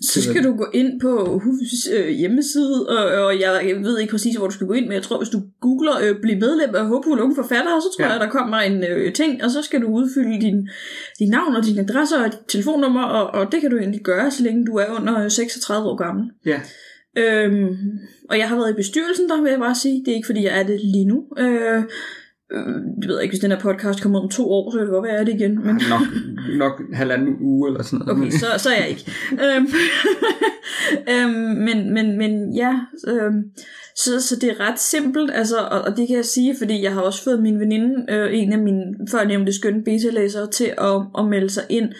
Så skal du gå ind på HUFs øh, hjemmeside, og, og jeg, jeg ved ikke præcis, hvor du skal gå ind, men jeg tror, hvis du googler øh, bliv medlem af Håbefulde Unge Forfattere, så tror
Ja.
jeg, der kommer en øh, ting, og så skal du udfylde din, din navn og din adresse og dit telefonnummer, og, og det kan du egentlig gøre, så længe du er under øh, 36 år gammel.
Ja,
Øhm, og jeg har været i bestyrelsen, der vil jeg bare sige. Det er ikke, fordi jeg er det lige nu. Øh, øh, det ved jeg ikke, hvis den her podcast kommer ud om to år, så kan det godt være, er det igen. Men
nok, nok halvanden uge eller sådan noget.
okay, så, så er jeg ikke. øhm, øhm, men, men, men ja, øhm, så, så det er ret simpelt, altså, og, og det kan jeg sige, fordi jeg har også fået min veninde, øh, en af mine førnævnte skønne beta-læsere, til at, at melde sig ind.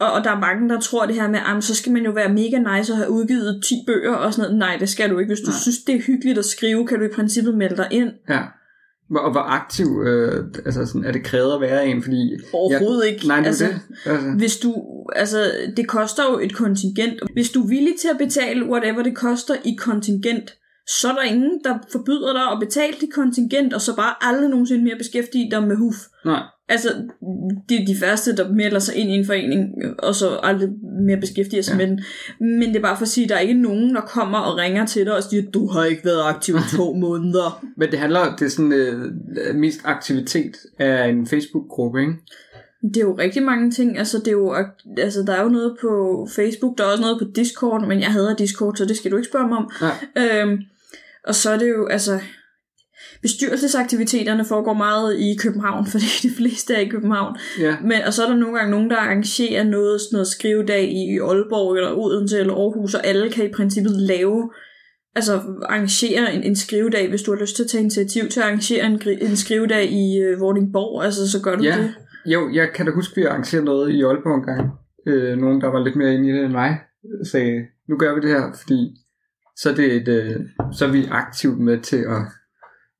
Og, og der er mange, der tror det her med, at så skal man jo være mega nice og have udgivet 10 bøger og sådan noget. Nej, det skal du ikke. Hvis du.
Nej.
synes, det er hyggeligt at skrive, kan du i princippet melde dig ind.
Ja. Og hvor aktiv øh, altså sådan, er det krævet at være en? Fordi
Overhovedet ikke.
Nej, det
Altså,
det. Altså,
Hvis du, altså, det koster jo et kontingent. Hvis du er villig til at betale whatever det koster i kontingent, så er der ingen, der forbyder dig at betale dit kontingent, og så bare aldrig nogensinde mere beskæftige dig med huf.
nej.
Altså, det er de første, der melder sig ind i en forening, og så aldrig mere beskæftiger sig
Ja.
med den. Men det er bare for at sige, at der er ikke nogen, der kommer og ringer til dig og siger, du har ikke været aktiv i to måneder.
Men det handler, det er sådan øh, mest aktivitet af en Facebook-gruppe, ikke?
Det er jo rigtig mange ting. Altså, det er jo, altså, der er jo noget på Facebook, der er også noget på Discord, men jeg hader Discord, så det skal du ikke spørge mig om.
Nej.
Øhm, og så er det jo, altså, bestyrelsesaktiviteterne foregår meget i København, fordi de fleste er i København.
Ja.
Men, og så er der nogle gange nogen, der arrangerer noget, sådan noget skrivedag i, i Aalborg eller Odense eller Aarhus, og alle kan i princippet lave, altså arrangere en, en skrivedag, hvis du har lyst til at tage initiativ til at arrangere en, en skrivedag i øh, Vordingborg, altså så gør du
Ja.
det.
Jo, jeg kan da huske, at vi arrangerede noget i Aalborg en gang. Øh, nogen, der var lidt mere inde i det end mig, sagde, nu gør vi det her, fordi så det et, øh, så er vi aktivt med til at,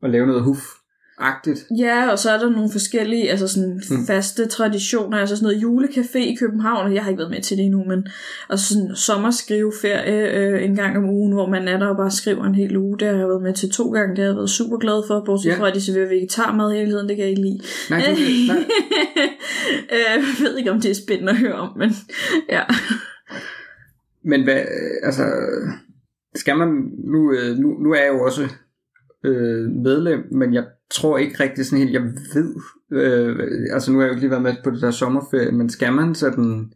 at lave noget huf-agtigt.
Ja, og så er der nogle forskellige, altså sådan
Mm.
faste traditioner, altså sådan noget julecafé i København, og jeg har ikke været med til det endnu, men og sådan sommerskriveferie øh, en gang om ugen, hvor man er der og bare skriver en hel uge, det har jeg været med til to gange, det har jeg været super glad for, bortset
Ja.
ja. fra, at de serverer vegetarmad hele tiden, det kan jeg ikke lide.
Nej, det, nej,
øh, jeg ved ikke, om det er spændende at høre om, men ja.
Men hvad, øh, altså, skal man, nu, øh, nu, nu er jeg jo også øh, medlem, men jeg tror ikke rigtig sådan helt, jeg ved, øh, altså nu har jeg jo ikke lige været med på det der sommerferie, men skal man sådan,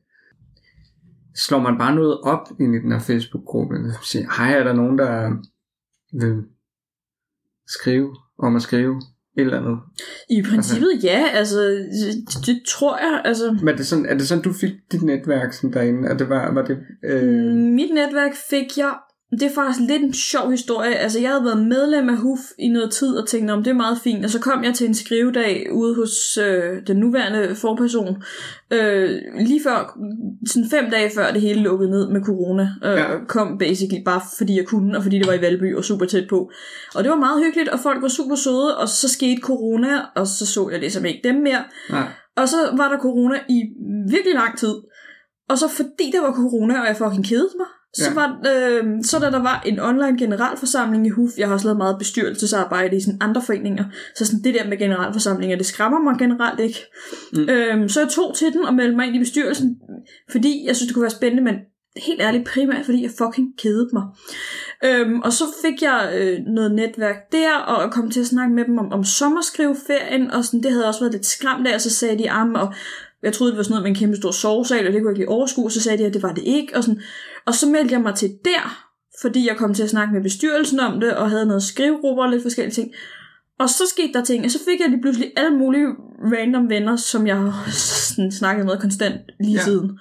slår man bare noget op ind i den her Facebook-gruppe, og siger, hej, er der nogen, der vil skrive om at skrive et eller andet?
I princippet ja, altså det, det tror jeg, altså
Men er det sådan, er det sådan du fik dit netværk sådan derinde? Er det var, var det, øh,
Mm, Mit netværk fik jeg... Det er faktisk lidt en sjov historie. Altså, jeg havde været medlem af HUF i noget tid og tænkte, om det er meget fint. Og så kom jeg til en skrivedag ude hos øh, den nuværende forperson. Øh, lige før, sådan fem dage før det hele lukkede ned med corona. Øh,
Ja.
Kom basically bare fordi jeg kunne, og fordi det var i Valby og super tæt på. Og det var meget hyggeligt, og folk var super søde. Og så skete corona, og så så jeg ligesom ikke dem mere.
nej,
Og så var der corona i virkelig lang tid. Og så fordi der var corona, og jeg fucking kedede mig, så,
Ja.
var, øh, så da der var en online generalforsamling i HUF, jeg har også lavet meget bestyrelsesarbejde i sådan andre foreninger, så sådan det der med generalforsamlinger, det skræmmer mig generelt ikke.
Mm.
Øh, så jeg tog til den og meldte mig ind i bestyrelsen, fordi jeg synes, det kunne være spændende, men helt ærligt primært, fordi jeg fucking kedede mig. Øhm, og så fik jeg øh, noget netværk der, og kom til at snakke med dem om, om sommerskrivferien, og sådan, det havde også været lidt skræmt af, og så sagde de, am, og jeg troede, det var sådan noget med en kæmpe stor sovesal, og det kunne jeg ikke lige overskue, så sagde de, at det var det ikke, og, sådan, og så meldte jeg mig til der, fordi jeg kom til at snakke med bestyrelsen om det, og havde noget skrivegrupper og lidt forskellige ting. Og så skete der ting, og så fik jeg lige pludselig alle mulige random venner, som jeg sådan snakket med konstant lige
ja.
siden.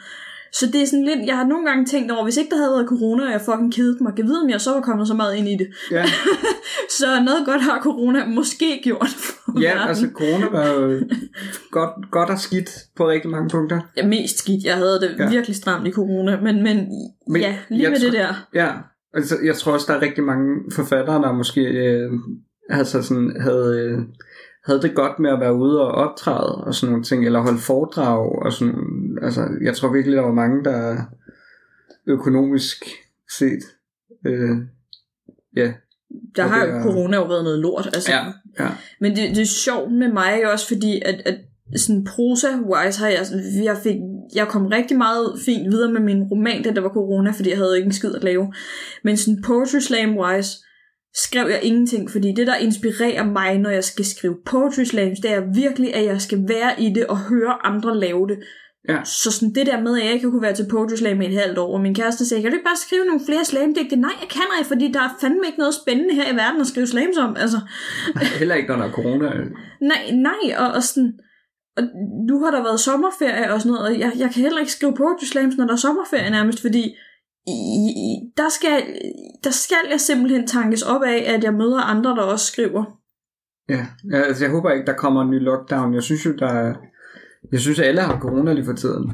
Så det er sådan lidt, jeg har nogle gange tænkt over, hvis ikke der havde været corona, og jeg fucking kedede mig, kan vide, om jeg så var kommet så meget ind i det.
Ja,
Så noget godt har corona måske gjort for
ja
verden.
altså corona var jo godt, godt og skidt på rigtig mange punkter.
Ja, mest skidt. Jeg havde det
Ja.
virkelig stramt i corona, men, men,
Men
ja, lige med
tror-
det der.
Ja, altså jeg tror også, der er rigtig mange forfattere, der måske øh, altså sådan, havde, øh, havde det godt med at være ude og optræde og sådan nogle ting, eller holde foredrag og sådan altså jeg tror virkelig, der var mange, der økonomisk set, øh, ja,
Der har jo corona jo været noget lort. Altså.
ja, ja,
Men det, det er sjovt med mig også, fordi at, at sådan prosa-wise har jeg, jeg, fik, jeg kom rigtig meget fint videre med min roman, da der var corona, fordi jeg havde ikke en skid at lave. Men sådan poetry slam-wise skrev jeg ingenting, fordi det, der inspirerer mig, når jeg skal skrive poetry slams, det er virkelig, at jeg skal være i det og høre andre lave det.
Ja.
Så sådan det der med, at jeg ikke kunne være til poetry slam i et halvt år, og min kæreste sagde, kan du ikke bare skrive nogle flere slamdigte? Nej, jeg kan ikke, fordi der er fandme ikke noget spændende her i verden at skrive slams om. Altså,
heller ikke, når der er corona.
Nej, nej, og, og sådan... Og nu har der været sommerferie og sådan noget, og jeg, jeg kan heller ikke skrive poetry slams, når der er sommerferie nærmest, fordi i, i, der, skal, der skal jeg simpelthen tankes op af, at jeg møder andre, der også skriver.
Ja, ja altså jeg håber ikke, der kommer en ny lockdown. Jeg synes jo, der er, jeg synes, alle har corona lige for tiden.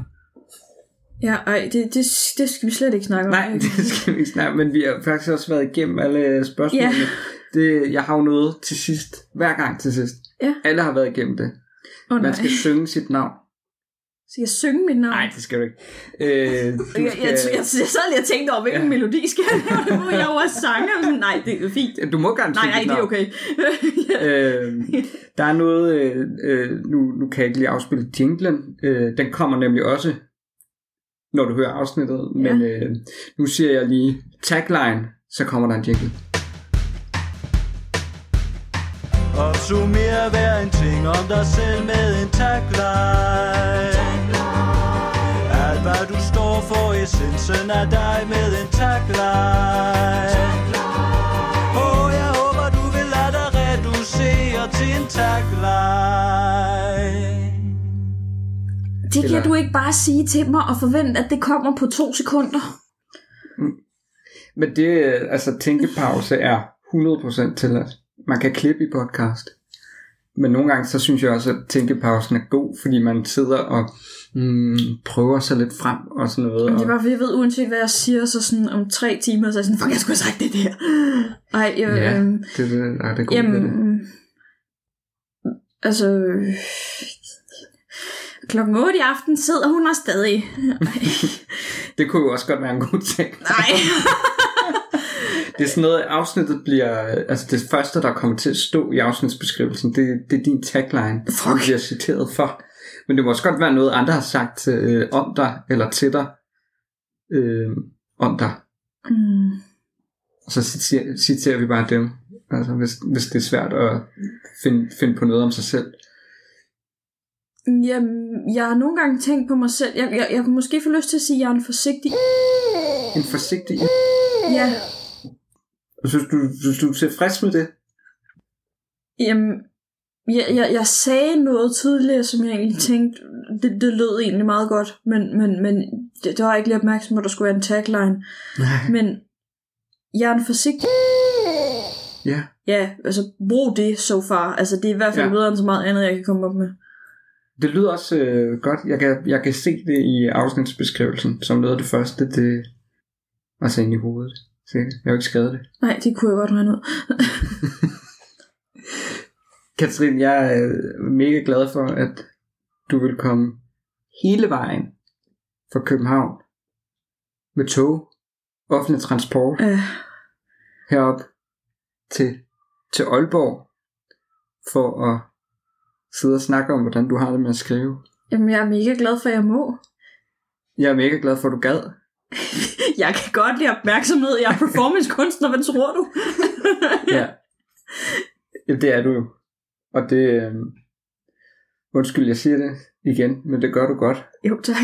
Ja, ej, det, det, det skal vi slet ikke snakke om.
Nej, det skal vi ikke snakke men vi har faktisk også været igennem alle spørgsmålene.
Ja.
Det, jeg har jo noget til sidst, hver gang til sidst.
Ja.
Alle har været igennem det.
oh, nej.
Man skal synge sit navn.
Skal jeg synge mit navn?
Nej, det skal du ikke. Øh, du
Jeg, jeg, jeg, jeg, sad lige og tænkte over, hvilken
Ja.
ja. melodi skal jeg lave? Jeg var sanger. Nej, det er fint.
Du må gerne
Nej,
synge
nej,
dit
det er okay.
øh, der er noget, øh, øh, nu, nu kan jeg ikke lige afspille jinglen, øh, den kommer nemlig også, når du hører afsnittet,
Ja.
men øh, nu siger jeg lige tagline, så kommer der en jingle.
Opsummer hver en ting om dig selv med en tagline Alt hvad du står for, essensen af dig med en tagline Åh, jeg håber du vil lade dig reducere til en tagline
Det kan du ikke bare sige til mig og forvente, at det kommer på to sekunder.
Men det, altså tænkepause er 100% tilladt. Man kan klippe i podcast. Men nogle gange, så synes jeg også, at tænkepausen er god, fordi man sidder og mm, prøver sig lidt frem og sådan noget.
Men det er bare fordi, jeg ved, uanset hvad jeg siger, så sådan om tre timer, så er jeg sådan, fuck, jeg skulle have sagt det der. Ej, jeg,
ja,
øhm,
det, det, nej, det er godt
jamen,
det.
altså, klokken 8 i aften sidder hun der stadig.
Det kunne jo også godt være en god ting.
Nej.
Det er sådan noget, afsnittet bliver, altså det første, der kommer til at stå i afsnitsbeskrivelsen, det, det er din tagline,
Fuck.
du bliver citeret for. Men det må også godt være noget, andre har sagt øh, om dig, eller til dig, øh, om dig.
Mm.
Og så citerer, citerer vi bare dem, altså hvis, hvis det er svært at finde, finde på noget om sig selv.
Jamen, jeg har nogle gange tænkt på mig selv. Jeg, jeg, jeg kunne måske få lyst til at sige, at jeg er en forsigtig...
En forsigtig...
Ja,
Synes du, synes du er tilfreds med det?
Jamen, jeg, jeg, jeg sagde noget tidligere, som jeg egentlig tænkte, det, det lød egentlig meget godt, men, men, men det, det var ikke lige opmærksom på, at der skulle være en tagline.
Nej.
Men jeg er en forsigtig...
Ja.
Ja, altså brug det so far. Altså det er i hvert fald
Ja.
bedre end så meget andet, jeg kan komme op med.
Det lyder også øh, godt. Jeg kan, jeg kan se det i afsnitsbeskrivelsen, som noget af det første, det var så ind i hovedet. Sikkert. Jeg har jo ikke skrevet det.
Nej, det kunne jeg godt regne ud.
Katrine, jeg er mega glad for, at du vil komme hele vejen fra København med tog, offentlig transport,
Øh,
herop til, til Aalborg, for at sidde og snakke om, hvordan du har det med at skrive.
jamen, jeg er mega glad for, at jeg må.
Jeg er mega glad for, at du gad.
Jeg kan godt lide opmærksomhed. Jeg er performancekunstner, hvad tror du?
ja. ja. det er du jo. Og det... Øh... Undskyld, jeg siger det igen, men det gør du godt.
Jo, tak.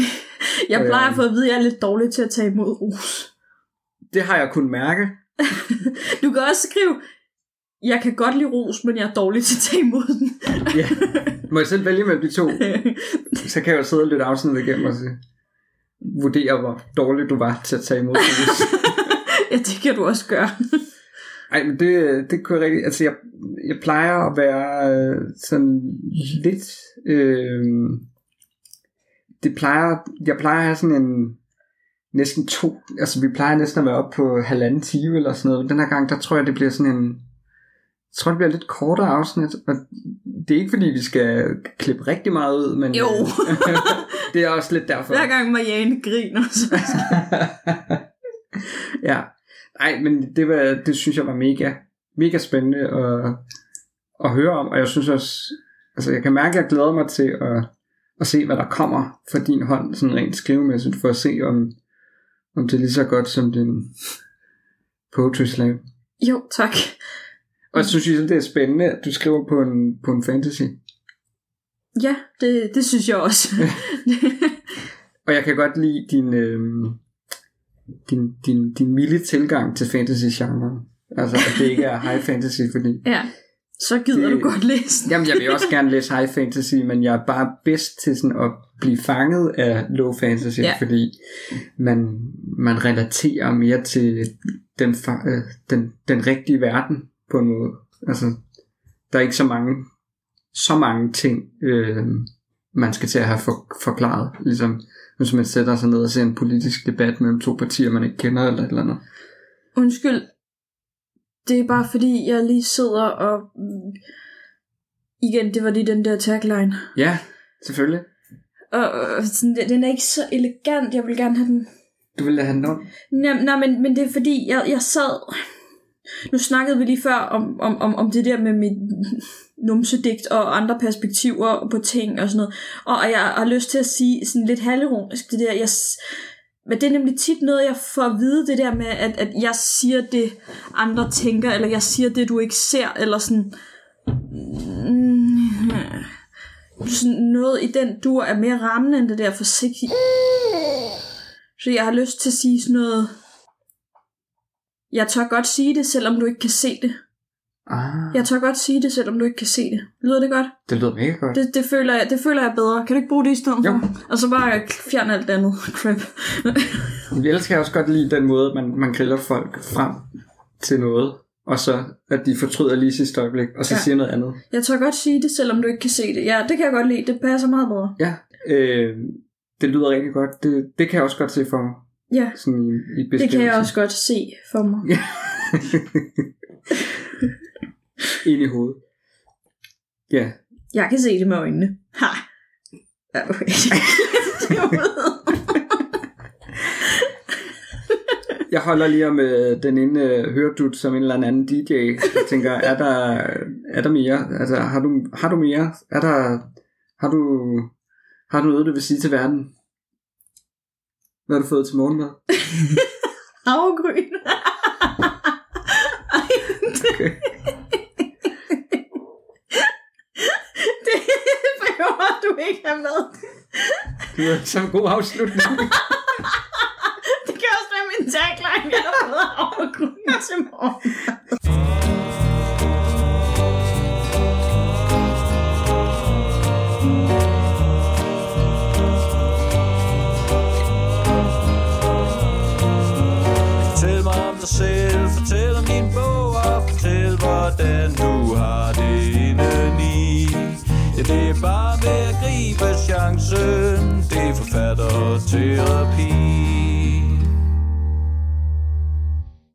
Jeg plejer at få at vide, at jeg er lidt dårlig til at tage imod ros.
Det har jeg kunnet mærke.
Du kan også skrive, jeg kan godt lide ros, men jeg er dårlig til at tage imod den.
ja. Må jeg selv vælge mellem de to? Så kan jeg jo sidde og lytte afsnittet igennem og se, vurdere, hvor dårlig du var til at tage imod
ja, det kan du også gøre.
Ej, men det, det kunne jeg rigtig... Altså, jeg, jeg plejer at være øh, sådan lidt... Øh, det plejer... Jeg plejer at have sådan en... Næsten to... Altså, vi plejer næsten at være oppe på halvanden time eller sådan noget. Den her gang, der tror jeg, det bliver sådan en... Jeg tror, det bliver lidt kortere afsnit. Og det er ikke, fordi vi skal klippe rigtig meget ud, men...
Jo.
Øh, det er også lidt derfor.
Hver gang Marianne griner, så
ja. Nej, men det, var, det synes jeg var mega, mega spændende at, at høre om, og jeg synes også, altså jeg kan mærke, at jeg glæder mig til at, at se, hvad der kommer fra din hånd, sådan rent skrivemæssigt, for at se, om, om det er lige så godt som din poetry slam.
Jo, tak.
Og jeg synes, det er spændende, at du skriver på en, på en fantasy.
Ja, det, det synes jeg også.
og jeg kan godt lide din, øh, din, din, din milde tilgang til fantasy-genren. Altså, at det ikke er high fantasy, fordi...
Ja, så gider
Det-
du godt læse den.
Jamen, jeg vil også gerne læse high fantasy, men jeg er bare bedst til sådan at blive fanget af low fantasy,
Ja.
fordi man, man relaterer mere til den, øh, den, den rigtige verden på en måde. Altså, der er ikke så mange, så mange ting, øh, man skal til at have for, forklaret. Ligesom hvis man sætter sig ned og ser en politisk debat mellem to partier, man ikke kender eller et eller andet.
Undskyld. Det er bare fordi, jeg lige sidder og... Igen, det var lige den der tagline.
Ja, selvfølgelig.
Og og sådan, den- er ikke så elegant. Jeg vil gerne have den...
Du vil have den om.
Nej, nej men, men det er fordi, jeg, jeg sad... Nu snakkede vi lige før om, om, om, om det der med mit numsedigt og andre perspektiver på ting og sådan noget. Og jeg har lyst til at sige sådan lidt halvironisk det der. Jeg, men det er nemlig tit noget, jeg får at vide, det der med, at, at jeg siger det, andre tænker, eller jeg siger det, du ikke ser, eller sådan... Mm, sådan noget i den dur er mere rammende end det der forsigtige. Så jeg har lyst til at sige sådan noget... Jeg tør godt sige det, selvom du ikke kan se det.
Ah,
Jeg tør godt sige det, selvom du ikke kan se det. Lyder det godt?
det lyder mega godt.
Det, det, føler, jeg, det føler jeg bedre. Kan du ikke bruge det i stedet
Jo.
for? Og så bare fjerne alt andet crap.
Vi elsker jeg også godt lide den måde, man, man griller folk frem til noget, og så at de fortryder lige sidste øjeblik, og så
ja.
siger noget andet.
jeg tør godt sige det, selvom du ikke kan se det. Ja, det kan jeg godt lide. Det passer meget bedre.
Ja, øh, det lyder rigtig godt. Det, det kan jeg også godt se for mig,
Ja,
sådan i, i
det kan jeg også godt se for mig.
Ind i hovedet. Ja,
Jeg kan se det med øjnene. Ha! Ja, okay.
jeg holder lige om øh, den ene øh, høredut som en eller anden DJ. Jeg tænker, er der, er der mere? Altså, har du, har du mere? Er der, har du, har du noget, du vil sige til verden? Hvad har du fået til morgenmad?
Havgryn. Ej,
Okay.
det behøver du ikke have med.
Det var så en god afslutning.
Det kan også være min tagline, jeg har fået havgryn til morgen.
Dig selv, fortæl om din bog og fortæl hvordan du har det indeni. Ja, det er bare med at gribe chancen, det er forfatterterapi